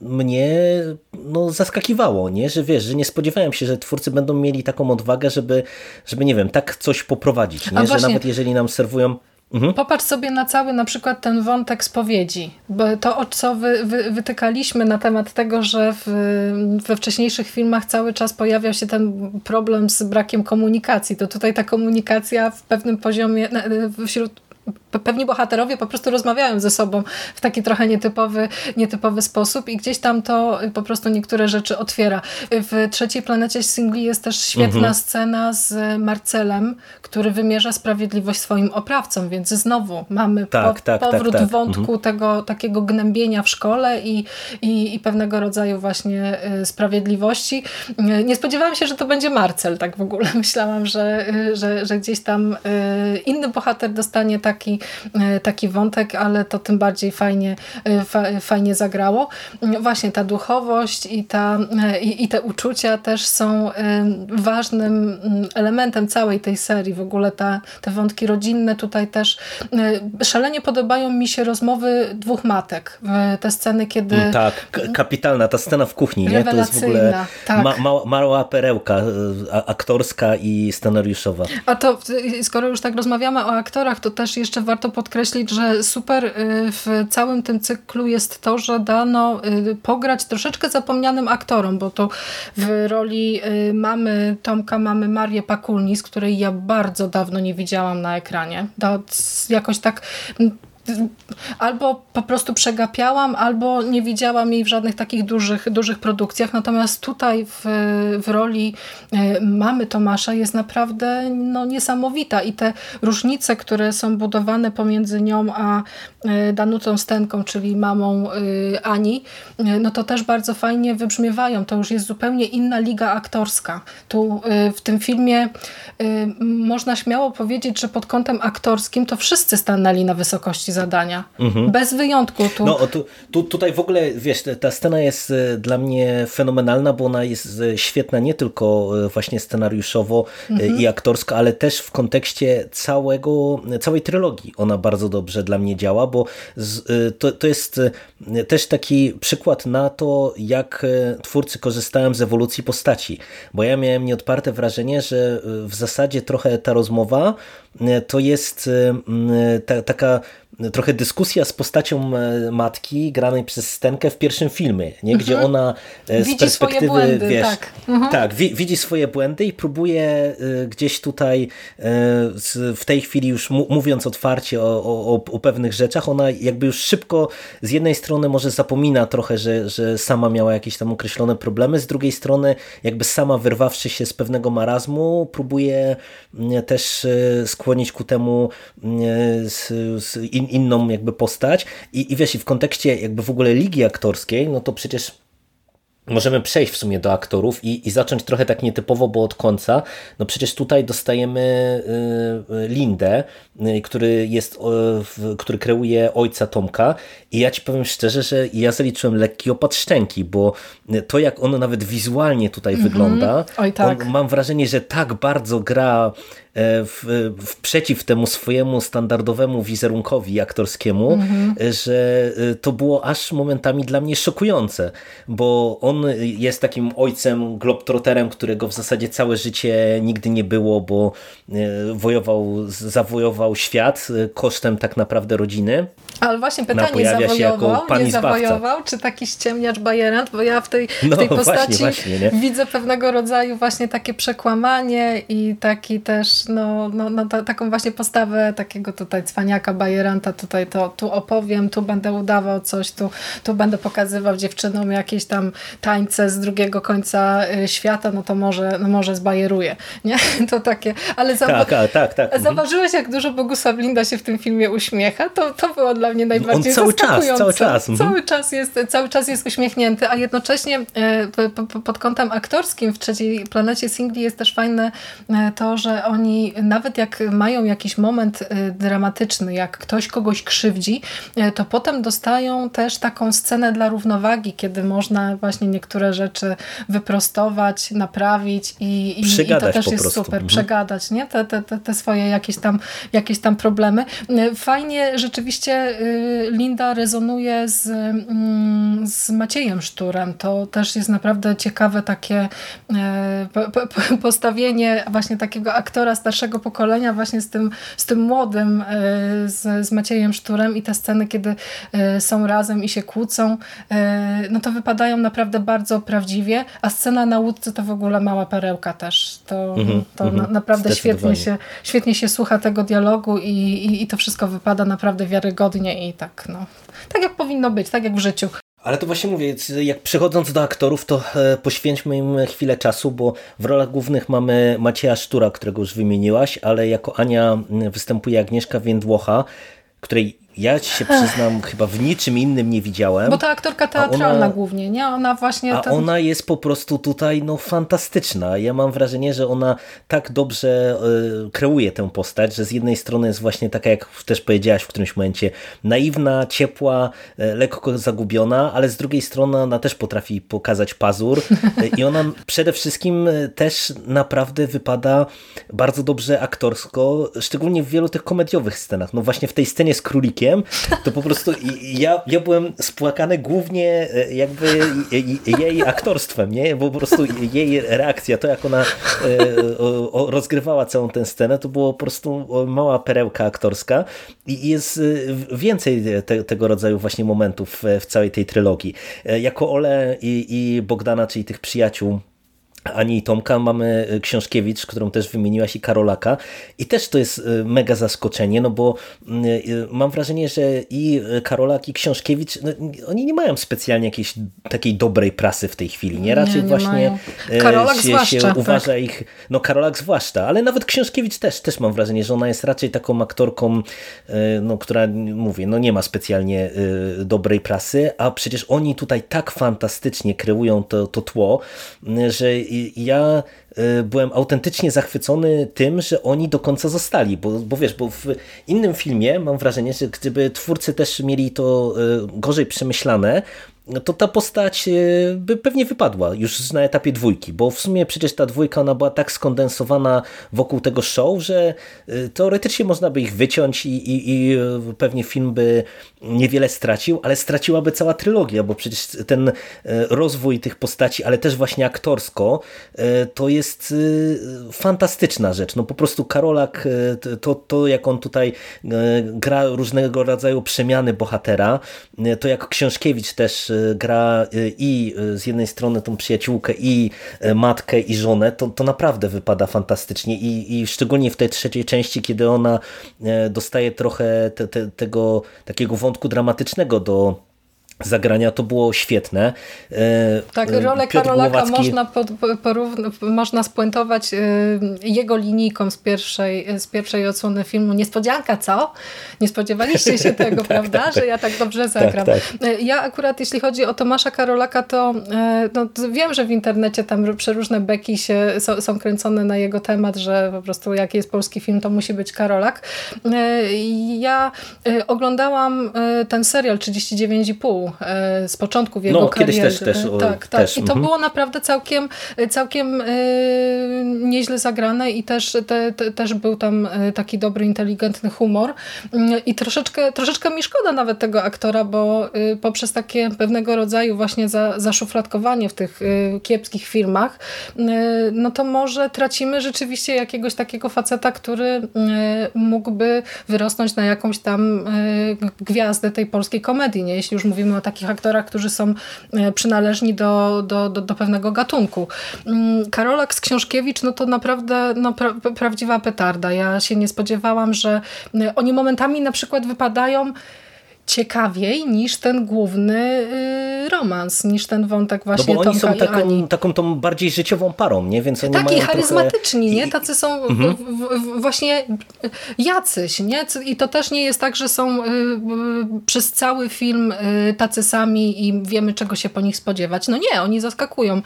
S1: mnie no, zaskakiwało, nie? że wiesz, że nie spodziewałem się, że twórcy będą mieli taką odwagę, żeby, żeby nie wiem, tak coś poprowadzić, nie? że nawet jeżeli nam serwują
S2: Mhm. Popatrz sobie na cały na przykład ten wątek spowiedzi, bo to o co wy, wy, wytykaliśmy na temat tego, że w, we wcześniejszych filmach cały czas pojawiał się ten problem z brakiem komunikacji, to tutaj ta komunikacja w pewnym poziomie wśród pewni bohaterowie po prostu rozmawiają ze sobą w taki trochę nietypowy, nietypowy sposób i gdzieś tam to po prostu niektóre rzeczy otwiera. W trzeciej planecie singli jest też świetna mhm. scena z Marcelem, który wymierza sprawiedliwość swoim oprawcom, więc znowu mamy tak, po, tak, tak powrót tak, wątku mhm. tego takiego gnębienia w szkole i, i, i, pewnego rodzaju właśnie y, sprawiedliwości. Nie spodziewałam się, że to będzie Marcel tak w ogóle. [laughs] Myślałam, że, y, że, że gdzieś tam y, inny bohater dostanie taki E, taki wątek, ale to tym bardziej fajnie, e, fajnie zagrało. Właśnie ta duchowość i, ta, e, i, i te uczucia też są ważnym mm, elementem całej tej serii. W ogóle ta, te wątki rodzinne tutaj też szalenie podobają mi się rozmowy dwóch matek. Te sceny, kiedy... Mm,
S1: tak, kapitalna ta scena w kuchni, nie? To jest w ogóle tak. ma, ma, mała perełka aktorska i scenariuszowa.
S2: A to skoro już tak rozmawiamy o aktorach, to też jeszcze warto podkreślić, że super y, w całym tym cyklu jest to, że dano y, pograć troszeczkę zapomnianym aktorom, bo to w roli y, mamy Tomka mamy Marię Pakulnis, której ja bardzo dawno nie widziałam na ekranie. To jakoś tak albo po prostu przegapiałam, albo nie widziałam jej w żadnych takich dużych, dużych produkcjach. Natomiast tutaj w, w roli e, mamy Tomasza jest naprawdę no, niesamowita i te różnice, które są budowane pomiędzy nią a e, Danutą Stenką, czyli mamą e, Ani, no to też bardzo fajnie wybrzmiewają. To już jest zupełnie inna liga aktorska. Tu w tym filmie można śmiało powiedzieć, że pod kątem aktorskim to wszyscy stanęli na wysokości zadania. Mhm. Bez wyjątku. Tu...
S1: No tu, tu, tutaj w ogóle, wiesz, ta scena jest e, dla mnie fenomenalna, bo ona jest e, świetna nie tylko e, właśnie scenariuszowo mhm. i aktorsko, ale też w kontekście całego, całej trylogii ona bardzo dobrze dla mnie działa, bo to, to jest też taki przykład na to, jak twórcy korzystają z ewolucji postaci, bo ja miałem nieodparte wrażenie, że w zasadzie trochę ta rozmowa to jest ta, taka trochę dyskusja z postacią e, matki granej przez Stenkę w pierwszym filmie, nie? gdzie mhm. ona
S2: e, z widzi perspektywy, błędy, wiesz, tak,
S1: mhm. tak wi widzi swoje błędy i próbuje e, gdzieś tutaj w tej chwili już mówiąc otwarcie o, o, o pewnych rzeczach, ona jakby już szybko z jednej strony może zapomina trochę, że, że sama miała jakieś tam określone problemy, z drugiej strony jakby sama wyrwawszy się z pewnego marazmu, próbuje mm, też skłonić ku temu mm, inną jakby postać i, i wiesz, i w kontekście jakby w ogóle ligi aktorskiej, no to przecież możemy przejść w sumie do aktorów i, i zacząć trochę tak nietypowo, bo od końca. No przecież tutaj dostajemy y, y, Lindę, y, który jest, który kreuje ojca Tomka i ja ci powiem szczerze, że ja zaliczyłem lekki opad szczęki, bo to jak on nawet wizualnie tutaj mm -hmm. wygląda,
S2: Oj, tak.
S1: mam wrażenie, że tak bardzo gra w, w przeciw temu swojemu standardowemu wizerunkowi aktorskiemu, mhm. że e, to było aż momentami dla mnie szokujące, bo on jest takim ojcem globtroterem, którego w zasadzie całe życie nigdy nie było, bo e, wojował, zawojował świat kosztem tak naprawdę rodziny.
S2: Ale właśnie pytanie, zawojował, nie zawojował, czy taki ściemniacz bajerant, bo ja w tej, w tej no, postaci właśnie, właśnie, widzę pewnego rodzaju właśnie takie przekłamanie i taki też no, no, no ta, taką właśnie postawę takiego tutaj cwaniaka, bajeranta, tutaj to tu opowiem, tu będę udawał coś, tu, tu będę pokazywał dziewczynom jakieś tam tańce z drugiego końca y, świata, no to może, no może zbajeruję, nie? [laughs] To takie, ale
S1: tak, tak, tak, tak.
S2: Mhm. zauważyłeś, jak dużo Bogusław Linda się w tym filmie uśmiecha? To, to było dla mnie najbardziej
S1: On cały czas, cały czas.
S2: Mhm. Cały czas, jest, cały czas jest uśmiechnięty, a jednocześnie y, pod kątem aktorskim w trzeciej planecie singli jest też fajne y, to, że oni nawet jak mają jakiś moment y, dramatyczny, jak ktoś kogoś krzywdzi, y, to potem dostają też taką scenę dla równowagi, kiedy można właśnie niektóre rzeczy wyprostować, naprawić i, i, i to też jest
S1: prostu.
S2: super,
S1: mhm.
S2: przegadać nie? Te, te, te swoje jakieś tam, jakieś tam problemy. Y, fajnie rzeczywiście Linda rezonuje z, mm, z Maciejem Szturem. To też jest naprawdę ciekawe takie postawienie właśnie takiego aktora starszego pokolenia właśnie z tym, z tym młodym, e, z, z Maciejem Szturem i te sceny, kiedy e, są razem i się kłócą, e, no to wypadają naprawdę bardzo prawdziwie, a scena na łódce to w ogóle mała perełka też. To, -hmm, to na, naprawdę świetnie się, świetnie się słucha tego dialogu i, i, i to wszystko wypada naprawdę wiarygodnie i tak, no, tak jak powinno być, tak jak w życiu.
S1: Ale to właśnie mówię, jak przechodząc do aktorów, to e, poświęćmy im chwilę czasu, bo w rolach głównych mamy Macieja Sztura, którego już wymieniłaś, ale jako Ania występuje Agnieszka Więdłocha, której ja ci się przyznam, chyba w niczym innym nie widziałem.
S2: Bo to aktorka teatralna ona, głównie, nie? Ona właśnie...
S1: A ona jest po prostu tutaj no, fantastyczna. Ja mam wrażenie, że ona tak dobrze y, kreuje tę postać, że z jednej strony jest właśnie taka, jak też powiedziałaś w którymś momencie, naiwna, ciepła, y, lekko zagubiona, ale z drugiej strony ona też potrafi pokazać pazur y, i ona przede wszystkim też naprawdę wypada bardzo dobrze aktorsko, szczególnie w wielu tych komediowych scenach. No właśnie w tej scenie z królikiem to po prostu ja, ja byłem spłakany głównie e, jakby jej aktorstwem, nie? Bo po prostu jej reakcja, to jak ona rozgrywała całą tę scenę, to było po prostu mała perełka aktorska i jest więcej te, tego rodzaju właśnie momentów w całej tej trylogii. Jako Ole i, i Bogdana, czyli tych przyjaciół ani Tomka, mamy e, Książkiewicz, którą też wymieniłaś i Karolaka i też to jest e, mega zaskoczenie, no bo mm, e, mam wrażenie, że i Karolak i Książkiewicz, no, oni nie mają specjalnie jakiejś takiej dobrej prasy w tej chwili, nie? Raczej nie, nie właśnie mają.
S2: Karolak się, zwłaszcza, się
S1: uważa tak. ich, no Karolak zwłaszcza, ale nawet Książkiewicz też, też mam wrażenie, że ona jest raczej taką aktorką, no, która, mówię, no nie ma specjalnie dobrej prasy, a przecież oni tutaj tak fantastycznie kreują to, to tło, że ja e, byłem autentycznie zachwycony tym, że oni do końca zostali, bo, bo wiesz, bo w innym filmie mam wrażenie, że gdyby twórcy też mieli to e, gorzej przemyślane, to ta postać e, by pewnie wypadła już na etapie dwójki, bo w sumie przecież ta dwójka ona była tak skondensowana wokół tego show, że e, teoretycznie można by ich wyciąć i, i, i e, pewnie film by niewiele stracił, ale straciłaby cała trylogia, bo przecież ten rozwój tych postaci, ale też właśnie aktorsko, to jest fantastyczna rzecz. No po prostu Karolak, to, to jak on tutaj gra różnego rodzaju przemiany bohatera, to jak Książkiewicz też gra y, i y, z jednej strony tą przyjaciółkę i y, matkę i żonę, to, to naprawdę wypada fantastycznie. I, i szczególnie w tej trzeciej części, kiedy ona dostaje trochę te, te, tego takiego wątku dramatycznego do zagrania, to było świetne.
S2: E, tak, e, rolę Piotr Karolaka Głowacki... można, pod, można spuentować e, jego linijką z pierwszej, z pierwszej odsłony filmu. Niespodzianka, co? Nie spodziewaliście się [laughs] tego, tak, prawda? Tak, że ja tak dobrze tak, zagram. Tak, ja akurat, jeśli chodzi o Tomasza Karolaka, to no, wiem, że w internecie tam przeróżne beki się, są, są kręcone na jego temat, że po prostu jak jest polski film, to musi być Karolak. Ja oglądałam ten serial 39,5 E, z początków jego
S1: no,
S2: kariery.
S1: kiedyś też, też,
S2: tak, tak. Też. I to mhm. było naprawdę całkiem, całkiem e, nieźle zagrane i też, te, te, też był tam e, taki dobry, inteligentny humor. Mm, I troszeczkę, troszeczkę mi szkoda nawet tego aktora, bo poprzez takie pewnego rodzaju właśnie za, zaszufladkowanie w tych kiepskich filmach, no to może tracimy rzeczywiście jakiegoś takiego faceta, który mógłby wyrosnąć na jakąś tam gwiazdę tej polskiej komedii, nie? jeśli już mówimy o takich aktorach, którzy są e, przynależni do, do, do, do pewnego gatunku. Mm, Karolak z Książkiewicz, no to naprawdę no, pra, prawdziwa petarda. Ja się nie spodziewałam, że e, oni momentami na przykład wypadają ciekawiej niż ten główny y, romans, niż ten wątek właśnie no bo oni
S1: Tomka są taką, taką tą bardziej życiową parą, nie? Więc oni
S2: Taki charyzmatyczni, trochę... nie? Tacy są mhm. właśnie jacyś, nie? I to też nie jest tak, że są y, y, przez cały film tacy sami i wiemy czego się po nich spodziewać. No nie, oni zaskakują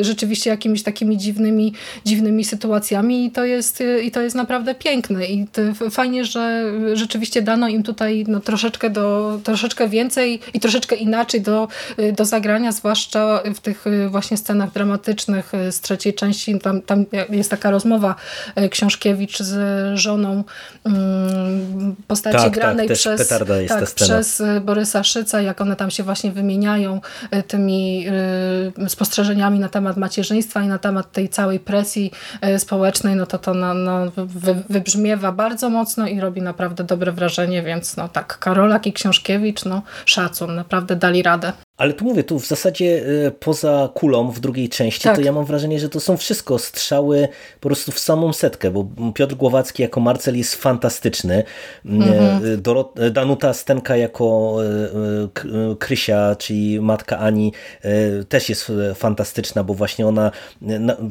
S2: rzeczywiście jakimiś takimi dziwnymi, dziwnymi sytuacjami i to jest, i to jest naprawdę piękne i fajnie, że rzeczywiście dano im tutaj no, troszeczkę do troszeczkę więcej i troszeczkę inaczej do, do zagrania, zwłaszcza w tych y, właśnie scenach dramatycznych y, z trzeciej części. Tam, tam jest taka rozmowa y, Książkiewicz z żoną mm, postaci tak, tak granej
S1: tak,
S2: przez, tak, przez Borysa Szyca, jak one tam się właśnie wymieniają tymi spostrzeżeniami na temat macierzyństwa i na temat tej całej presji społecznej, no to to no, no, wybrzmiewa bardzo mocno i robi naprawdę dobre wrażenie, więc no tak, Książkiewicz, no szacun, naprawdę dali radę.
S1: Ale tu mówię, tu w zasadzie e, poza kulą w drugiej części, tak. to ja mam wrażenie, że to są wszystko strzały po prostu w samą setkę, bo Piotr Głowacki jako Marcel jest fantastyczny. E, mhm. Dorot, e, Danuta Stenka jako Krysia, czyli matka Ani, też jest fantastyczna, bo właśnie ona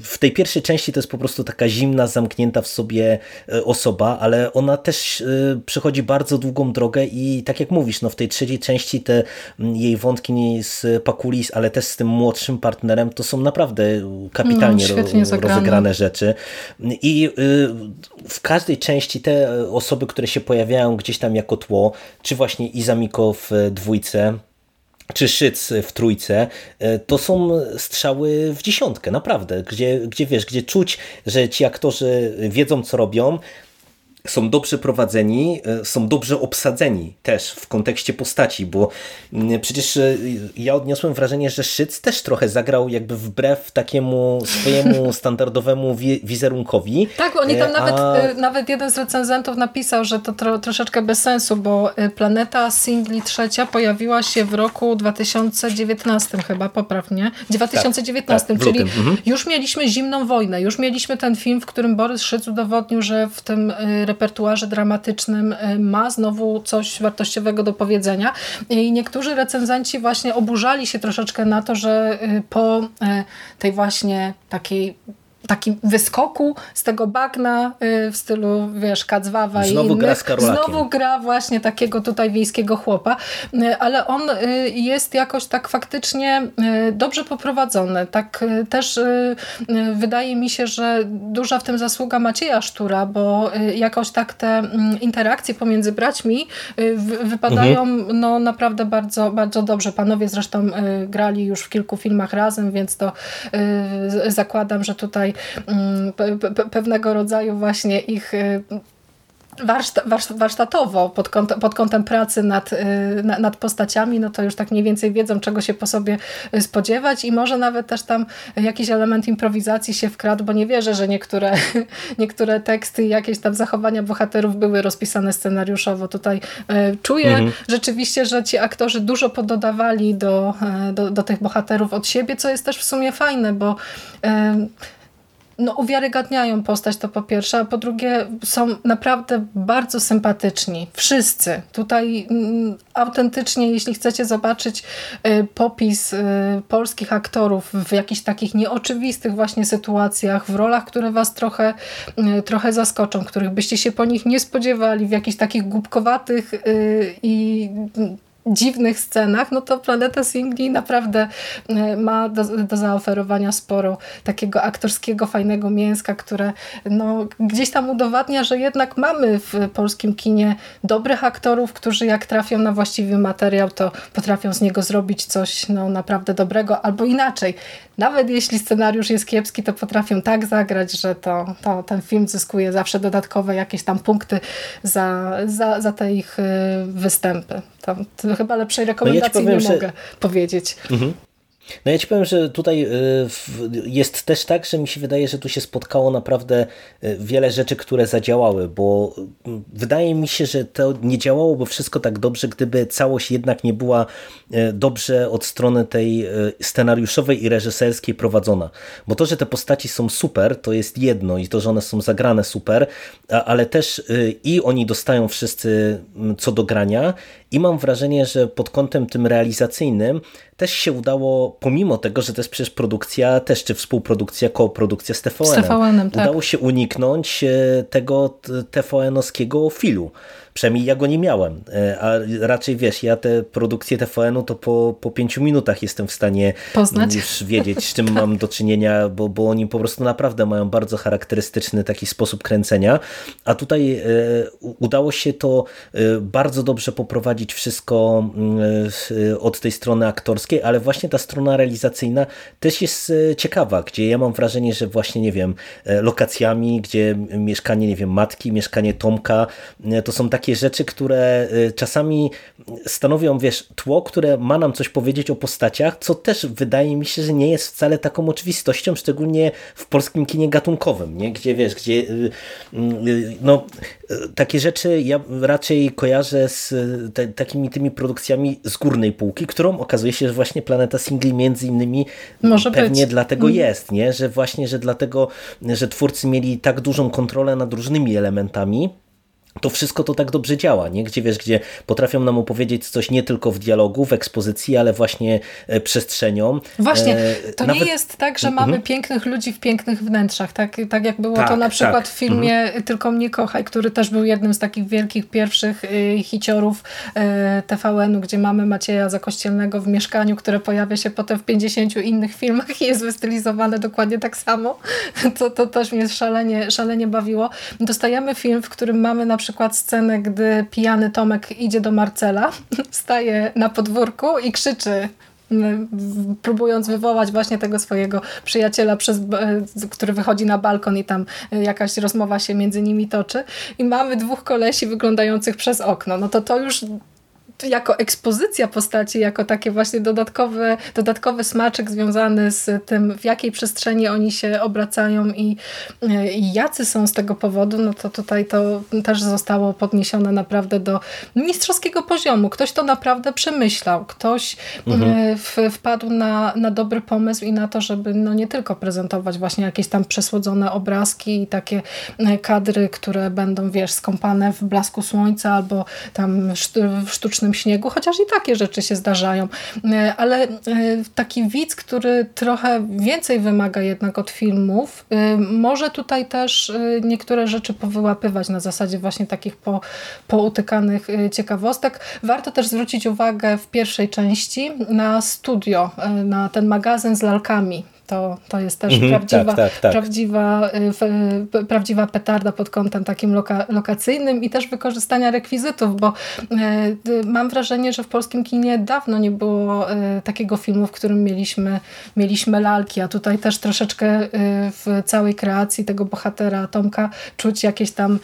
S1: w tej pierwszej części to jest po prostu taka zimna, zamknięta w sobie osoba, ale ona też przechodzi bardzo długą drogę i tak jak mówisz, no w tej trzeciej części te jej wątki nie z Pakulis, ale też z tym młodszym partnerem, to są naprawdę kapitalnie no, rozegrane rzeczy. I y, w każdej części te osoby, które się pojawiają gdzieś tam jako tło, czy właśnie Izamiko w dwójce, czy Szyc w trójce, y, to są strzały w dziesiątkę, naprawdę, gdzie, gdzie wiesz, gdzie czuć, że ci aktorzy wiedzą co robią, są dobrze prowadzeni, e, są dobrze obsadzeni też w kontekście postaci, bo mm, przecież e, ja odniosłem wrażenie, że Szyc też trochę zagrał jakby wbrew takiemu swojemu [laughs] standardowemu wizerunkowi.
S2: Tak, oni tam e, a... nawet, nawet jeden z recenzentów napisał, że to tro, troszeczkę bez sensu, bo Planeta Singli trzecia pojawiła się w roku 2019 chyba, poprawnie, 2019, tak, tak, czyli mhm. już mieliśmy zimną wojnę, już mieliśmy ten film, w którym Borys Szyc udowodnił, że w tym repertuarze dramatycznym e, ma znowu coś wartościowego do powiedzenia. I niektórzy recenzenci właśnie oburzali się troszeczkę na to, że e, po e, tej właśnie takiej takim wyskoku z tego bagna y, w stylu, wiesz, Kacwawa
S1: znowu
S2: i innych.
S1: Gra z
S2: znowu gra właśnie takiego tutaj wiejskiego chłopa, y, ale on y, jest jakoś tak faktycznie dobrze poprowadzony. Tak też wydaje mi się, że duża w tym zasługa Macieja Sztura, bo jakoś tak te mm, interakcje pomiędzy braćmi wypadają mhm. no naprawdę bardzo, bardzo dobrze. Panowie zresztą grali już w kilku filmach razem, więc to zakładam, że tutaj Mm, pewnego rodzaju właśnie ich y, warsztatowo pod kątem, pod kątem pracy nad, y, nad postaciami, no to już tak mniej więcej wiedzą, czego się po sobie spodziewać i może nawet też tam jakiś element improwizacji się wkradł, bo nie wierzę, że niektóre, [laughs] niektóre teksty i jakieś tam zachowania bohaterów były rozpisane scenariuszowo. Tutaj czuję mhm. rzeczywiście, że ci aktorzy dużo pododawali do, do, do tych bohaterów od siebie, co jest też w sumie fajne, bo no, uwiarygadniają postać, to po pierwsze, a po drugie są naprawdę bardzo sympatyczni. Wszyscy. Tutaj mm, autentycznie, jeśli chcecie zobaczyć y, popis y, polskich aktorów w jakichś takich nieoczywistych właśnie sytuacjach, w rolach, które was trochę, y, trochę zaskoczą, których byście się po nich nie spodziewali, w jakichś takich głupkowatych y, i dziwnych scenach, no to Planeta Singli naprawdę e, ma do, do zaoferowania sporo takiego aktorskiego, fajnego mięska, które no, gdzieś tam udowadnia, że jednak mamy w polskim kinie dobrych aktorów, którzy jak trafią na właściwy materiał, to potrafią z niego zrobić coś no, naprawdę dobrego, albo inaczej. Nawet jeśli scenariusz jest kiepski, to potrafią tak zagrać, że to, to ten film zyskuje zawsze dodatkowe jakieś tam punkty za, za, za te ich y, występy. To, to chyba lepszej rekomendacji no ja powiem, nie że... mogę powiedzieć. Mhm.
S1: No ja ci powiem, że tutaj y, jest też tak, że mi się wydaje, że tu się spotkało naprawdę y, wiele rzeczy, które zadziałały, bo wydaje mi się, że to nie działałoby wszystko tak dobrze, gdyby całość jednak nie była dobrze od strony tej scenariuszowej i reżyserskiej prowadzona. Bo to, że te postaci są super, to jest jedno i to, że one są zagrane super, ale też i oni dostają wszyscy co do grania i mam wrażenie, że pod kątem tym realizacyjnym też się udało, pomimo tego, że to jest przecież produkcja, też czy współprodukcja, koprodukcja z TVN-em, z TVN tak. udało się uniknąć e, tego TVN-owskiego filu. Przynajmniej ja go nie miałem, e, a raczej wiesz, ja te produkcje TVN-u to po, po pięciu minutach jestem w stanie
S2: Poznać.
S1: już wiedzieć, z czym [laughs] tak. mam do czynienia, bo, bo oni po prostu naprawdę mają bardzo charakterystyczny taki sposób kręcenia, a tutaj e, udało się to e, bardzo dobrze poprowadzić wszystko od tej strony aktorskiej, ale właśnie ta strona realizacyjna też jest ciekawa, gdzie ja mam wrażenie, że właśnie, nie wiem, lokacjami, gdzie mieszkanie, nie wiem, matki, mieszkanie Tomka, to są takie takie rzeczy, które y, czasami stanowią, wiesz, tło, które ma nam coś powiedzieć o postaciach, co też wydaje mi się, że nie jest wcale taką oczywistością, szczególnie w polskim kinie gatunkowym, nie? gdzie wiesz, gdzie y, y, no, takie rzeczy ja raczej kojarzę z te, takimi tymi produkcjami z górnej półki, którą okazuje się, że właśnie Planeta Singli między innymi Może pewnie być. dlatego mm. jest, nie? że właśnie, że dlatego, że twórcy mieli tak dużą kontrolę nad różnymi elementami, to wszystko to tak dobrze działa, nie? Gdzie wiesz, gdzie potrafią nam opowiedzieć coś nie tylko w dialogu, w ekspozycji, ale właśnie e, przestrzenią.
S2: Właśnie, e, to Nawet... nie jest tak, że mamy mhm. pięknych ludzi w pięknych wnętrzach, tak, tak jak było tak, to na przykład tak. w filmie mhm. Tylko mnie kochaj, który też był jednym z takich wielkich pierwszych y, hiciorów y, TVN-u, gdzie mamy Macieja Zakościelnego w mieszkaniu, które pojawia się potem w 50 innych filmach i jest wystylizowane dokładnie tak samo. [laughs] To, to też mnie szalenie, szalenie bawiło. Dostajemy film, w którym mamy na przykład scenę, gdy pijany Tomek idzie do Marcela, [laughs] staje na podwórku i krzyczy próbując wywołać właśnie tego swojego przyjaciela, przez, który wychodzi na balkon i tam jakaś rozmowa się między nimi toczy i mamy dwóch kolesi wyglądających przez okno. No to to już jako ekspozycja postaci, jako takie właśnie dodatkowy, dodatkowy smaczek związany z tym, w jakiej przestrzeni oni się obracają i, i jacy są z tego powodu, no to tutaj to też zostało podniesione naprawdę do mistrzowskiego poziomu. Ktoś to naprawdę przemyślał. Ktoś mhm. E, w, wpadł na, na dobry pomysł i na to, żeby no nie tylko prezentować właśnie jakieś tam przesłodzone obrazki i takie e, kadry, które będą, wiesz, skąpane w blasku słońca albo tam w sztucznym śniegu, chociaż i takie rzeczy się zdarzają. E, ale e, taki widz, który trochę więcej wymaga jednak od filmów, e, może tutaj też niektóre rzeczy powyłapywać na zasadzie właśnie takich po, poutykanych ciekawostek. Warto też zwrócić uwagę w pierwszej części na studio, na ten magazyn z lalkami, to, to jest też mhm, prawdziwa, tak, tak, tak. Prawdziwa, y, prawdziwa petarda pod kątem takim loka, lokacyjnym i też wykorzystania rekwizytów, bo y, mam wrażenie, że w polskim kinie dawno nie było y, takiego filmu, w którym mieliśmy, mieliśmy lalki, a tutaj też troszeczkę w całej kreacji tego bohatera Tomka czuć jakieś tam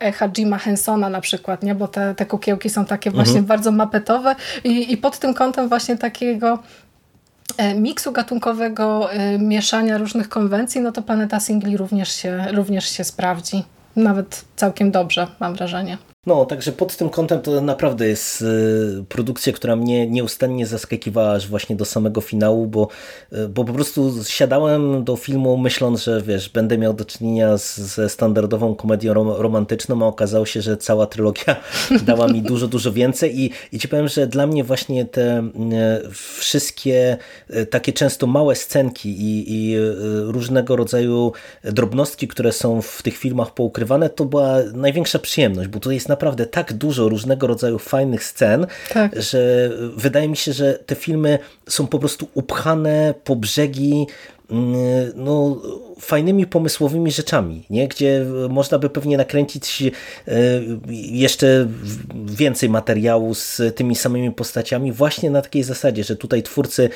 S2: echa Jima Hensona na przykład, nie? bo te, te kukiełki są takie właśnie mhm. bardzo mapetowe i, i pod tym kątem właśnie takiego E, miksu gatunkowego, e, mieszania różnych konwencji, no to Planeta Singli również się, również się sprawdzi. Nawet całkiem dobrze, mam wrażenie.
S1: No, także pod tym kątem to naprawdę jest y, produkcja, która mnie nieustannie zaskakiwała aż właśnie do samego finału, bo, y, bo po prostu siadałem do filmu myśląc, że wiesz, będę miał do czynienia z, ze standardową komedią rom romantyczną, a okazało się, że cała trylogia [laughs] dała mi dużo, dużo więcej i, i ci powiem, że dla mnie właśnie te y, wszystkie takie często małe scenki i, i różnego rodzaju drobnostki, które są w tych filmach poukrywane, to była największa przyjemność, bo to jest naprawdę tak dużo różnego rodzaju fajnych scen, tak. że wydaje mi się, że te filmy są po prostu upchane po brzegi no, fajnymi, pomysłowymi rzeczami, nie? gdzie można by pewnie nakręcić e, jeszcze więcej materiału z tymi samymi postaciami właśnie na takiej zasadzie, że tutaj twórcy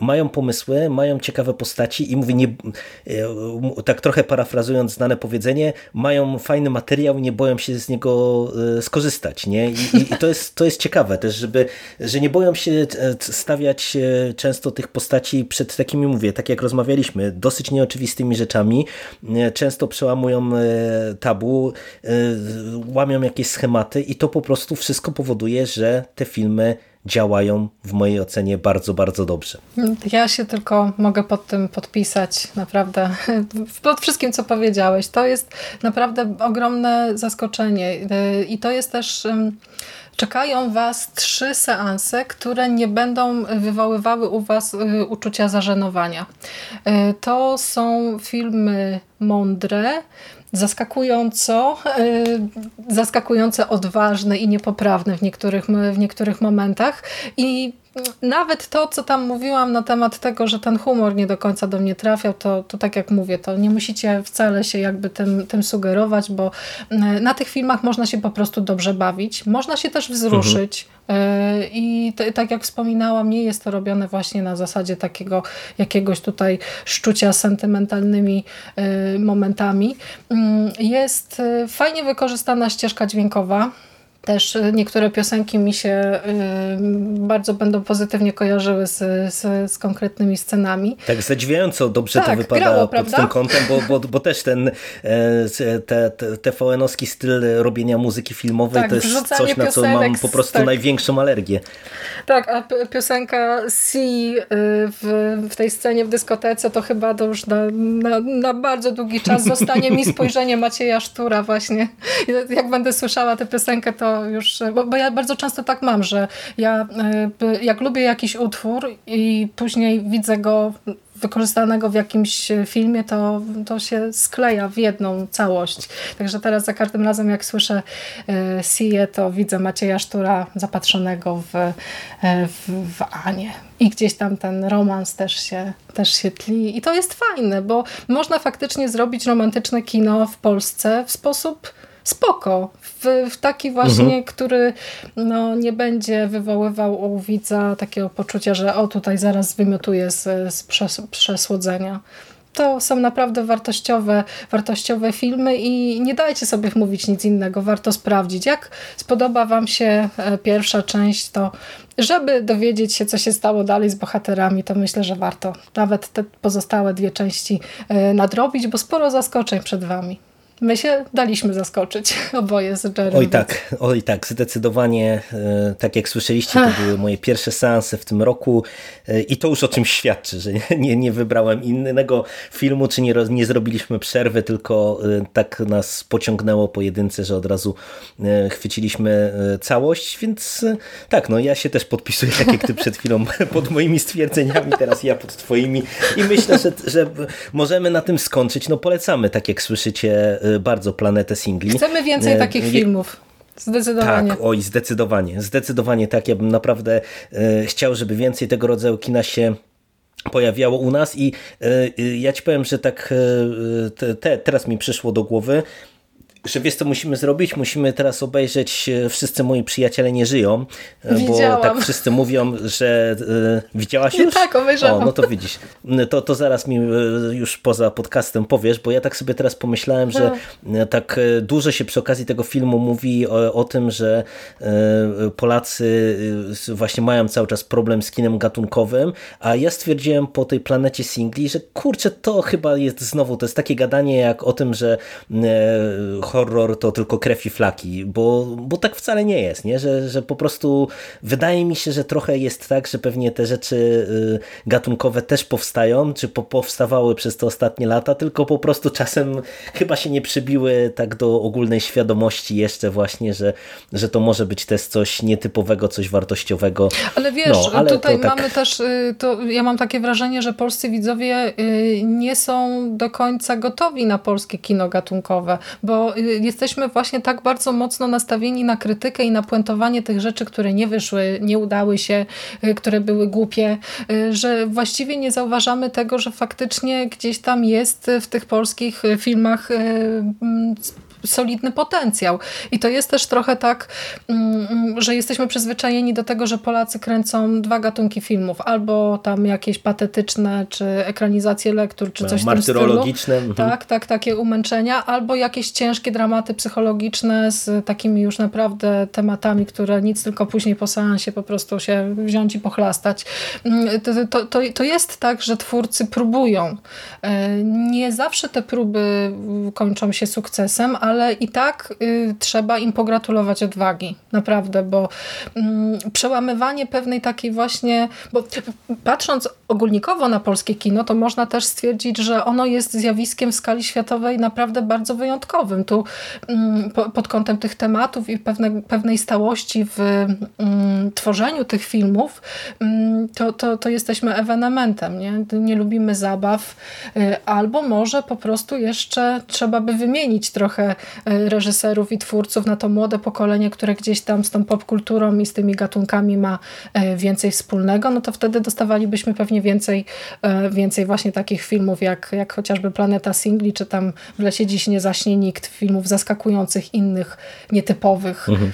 S1: mają pomysły, mają ciekawe postaci i mówię, nie, e, tak trochę parafrazując znane powiedzenie, mają fajny materiał i nie boją się z niego e, skorzystać. Nie? I, i to, jest, to jest ciekawe też, żeby, że nie boją się stawiać często tych postaci przed takimi, mówię, tak jak rozmawialiśmy, dosyć nieoczywistymi rzeczami, e, często przełamują e, tabu, e, łamią jakieś schematy i to po prostu wszystko powoduje, że te filmy działają w mojej ocenie bardzo, bardzo dobrze.
S2: Ja się tylko mogę pod tym podpisać, naprawdę, [laughs] pod wszystkim, co powiedziałeś. To jest naprawdę ogromne zaskoczenie i to jest też Czekają Was trzy seanse, które nie będą wywoływały u Was y, uczucia zażenowania. Y, to są filmy mądre, zaskakująco, y, zaskakujące odważne i niepoprawne w niektórych, w niektórych momentach i nawet to, co tam mówiłam na temat tego, że ten humor nie do końca do mnie trafiał, to, to tak jak mówię, to nie musicie wcale się jakby tym, tym sugerować, bo e, na tych filmach można się po prostu dobrze bawić. Można się też wzruszyć. Mhm. I tak jak wspominałam, nie jest to robione właśnie na zasadzie takiego jakiegoś tutaj szczucia sentymentalnymi e, momentami. Mm, jest fajnie wykorzystana ścieżka dźwiękowa. Też y, niektóre piosenki mi się y, bardzo będą pozytywnie kojarzyły z, z, z konkretnymi scenami.
S1: Tak zadziwiająco dobrze tak, to wypada grało, pod prawda? tym kątem, bo, bo, bo też ten e, te, te, TVN-owski styl robienia muzyki filmowej tak, to jest coś, na co mam po prostu tak. największą alergię.
S2: Tak, a piosenka C y, w, w tej scenie w dyskotece to chyba to już na, na, na bardzo długi czas zostanie mi [laughs] spojrzenie Macieja Sztura właśnie. Jak będę słyszała tę piosenkę, to już, bo, bo ja bardzo często tak mam, że ja e, jak lubię jakiś utwór i później widzę go wykorzystanego w jakimś filmie, to, to się skleja w jedną całość. Także teraz za każdym razem jak słyszę e, Sie, to widzę Macieja Sztura zapatrzonego w, e, w, w. I gdzieś tam ten romans też się, też się tli. I to jest fajne, bo można faktycznie zrobić romantyczne kino w Polsce w sposób spoko. W, w taki właśnie, mhm. który no, nie będzie wywoływał u widza takiego poczucia, że o tutaj zaraz wymiotuje z, z przes przesłodzenia to są naprawdę wartościowe, wartościowe filmy i nie dajcie sobie mówić nic innego, warto sprawdzić. Jak spodoba Wam się e, pierwsza część, to żeby dowiedzieć się, co się stało dalej z bohaterami, to myślę, że warto nawet te pozostałe dwie części e, nadrobić, bo sporo zaskoczeń przed Wami. My się daliśmy zaskoczyć [laughs] oboje z Jeremy.
S1: Oj tak, oj tak, zdecydowanie. E, tak jak słyszeliście, to były moje pierwsze seanse w tym roku e, i to już o czym świadczy, że [laughs] nie, nie wybrałem innego filmu, czy nie, nie zrobiliśmy przerwy, tylko e, tak nas pociągnęło pojedynce, że od razu chwyciliśmy całość, więc tak, no ja się też podpisuję, tak jak ty [laughs] przed chwilą pod moimi stwierdzeniami, teraz ja pod twoimi i myślę, że, że możemy na tym skończyć. No polecamy, tak jak słyszycie bardzo planetę singli.
S2: Chcemy więcej y, takich filmów. Zdecydowanie.
S1: Tak, oj, zdecydowanie. Zdecydowanie tak. Ja bym naprawdę y, chciał, żeby więcej tego rodzaju kina się pojawiało u nas i ja ci powiem, że tak te, teraz mi przyszło do głowy, że wiesz co musimy zrobić? Musimy teraz obejrzeć e, Wszyscy moi przyjaciele nie żyją,
S2: e, Widziałam.
S1: bo tak wszyscy mówią, że e, widziałaś już?
S2: tak, obejrzałam.
S1: O, no to widzisz. To, to zaraz mi już poza podcastem powiesz, bo ja tak sobie teraz pomyślałem, że no. tak dużo się przy okazji tego filmu mówi o, o tym, że Polacy właśnie mają cały czas problem z kinem gatunkowym, a ja stwierdziłem po tej planecie singli, że kurczę, to chyba jest znowu, to jest takie gadanie jak o tym, że horror to tylko krew i flaki, bo, bo tak wcale nie jest, nie? Że, że po prostu wydaje mi się, że trochę jest tak, że pewnie te rzeczy y, gatunkowe też powstają, czy po, powstawały przez te ostatnie lata, tylko po prostu czasem chyba się nie przybiły tak do ogólnej świadomości jeszcze właśnie, że, że to może być też coś nietypowego, coś wartościowego.
S2: Ale wiesz, no, ale tutaj tak... mamy też, y, to ja mam takie wrażenie, że polscy widzowie y, nie są do końca gotowi na polskie kino gatunkowe, bo jesteśmy właśnie tak bardzo mocno nastawieni na krytykę i na puentowanie tych rzeczy, które nie wyszły, nie udały się, y, które były głupie, y, że właściwie nie zauważamy tego, że faktycznie gdzieś tam jest w tych polskich filmach y, solidny potencjał. I to jest też trochę tak, mm, że jesteśmy przyzwyczajeni do tego, że Polacy kręcą dwa gatunki filmów, albo tam jakieś patetyczne, czy ekranizacje lektur, czy coś w tym stylu.
S1: Mhm.
S2: Tak, tak, takie umęczenia, albo jakieś ciężkie dramaty psychologiczne z takimi już naprawdę tematami, które nic tylko później po seansie po prostu się wziąć i pochlastać. Mm, to, to, to, to jest tak, że twórcy próbują. E, nie zawsze te próby kończą się sukcesem, ale i tak y, trzeba im pogratulować odwagi, naprawdę, bo y, przełamywanie pewnej takiej właśnie, bo patrząc ogólnikowo na polskie kino, to można też stwierdzić, że ono jest zjawiskiem w skali światowej naprawdę bardzo wyjątkowym. Tu y, po, pod kątem tych tematów i pewne, pewnej stałości w mm, tworzeniu tych filmów, mm, to, to, to jesteśmy ewenementem. Nie? nie lubimy zabaw, y, albo może po prostu jeszcze trzeba by wymienić trochę E, reżyserów i twórców na to młode pokolenie, które gdzieś tam z tą popkulturą i z tymi gatunkami ma e, więcej wspólnego, no to wtedy dostawalibyśmy pewnie więcej, e, więcej właśnie takich filmów jak, jak chociażby Planeta Singli, czy tam W lesie dziś nie zaśnie nikt, filmów zaskakujących, innych, nietypowych. Mhm.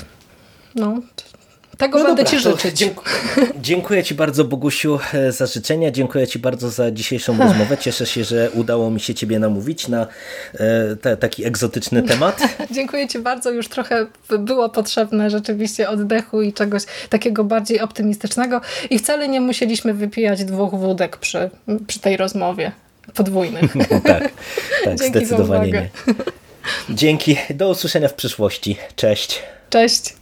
S2: No, tego no będę dobra, Ci życzyć.
S1: Dziękuję, [laughs] dziękuję Ci bardzo Bogusiu e, za życzenia, dziękuję Ci bardzo za dzisiejszą rozmowę. Cieszę się, że udało mi się Ciebie namówić na e, te, taki egzotyczny temat. [laughs]
S2: dziękuję Ci bardzo, już trochę było potrzebne rzeczywiście oddechu i czegoś takiego bardziej optymistycznego i wcale nie musieliśmy wypijać dwóch wódek przy, przy tej rozmowie podwójnych. [laughs]
S1: Tak, tak zdecydowanie nie. Dzięki, do usłyszenia w przyszłości. Cześć.
S2: Cześć.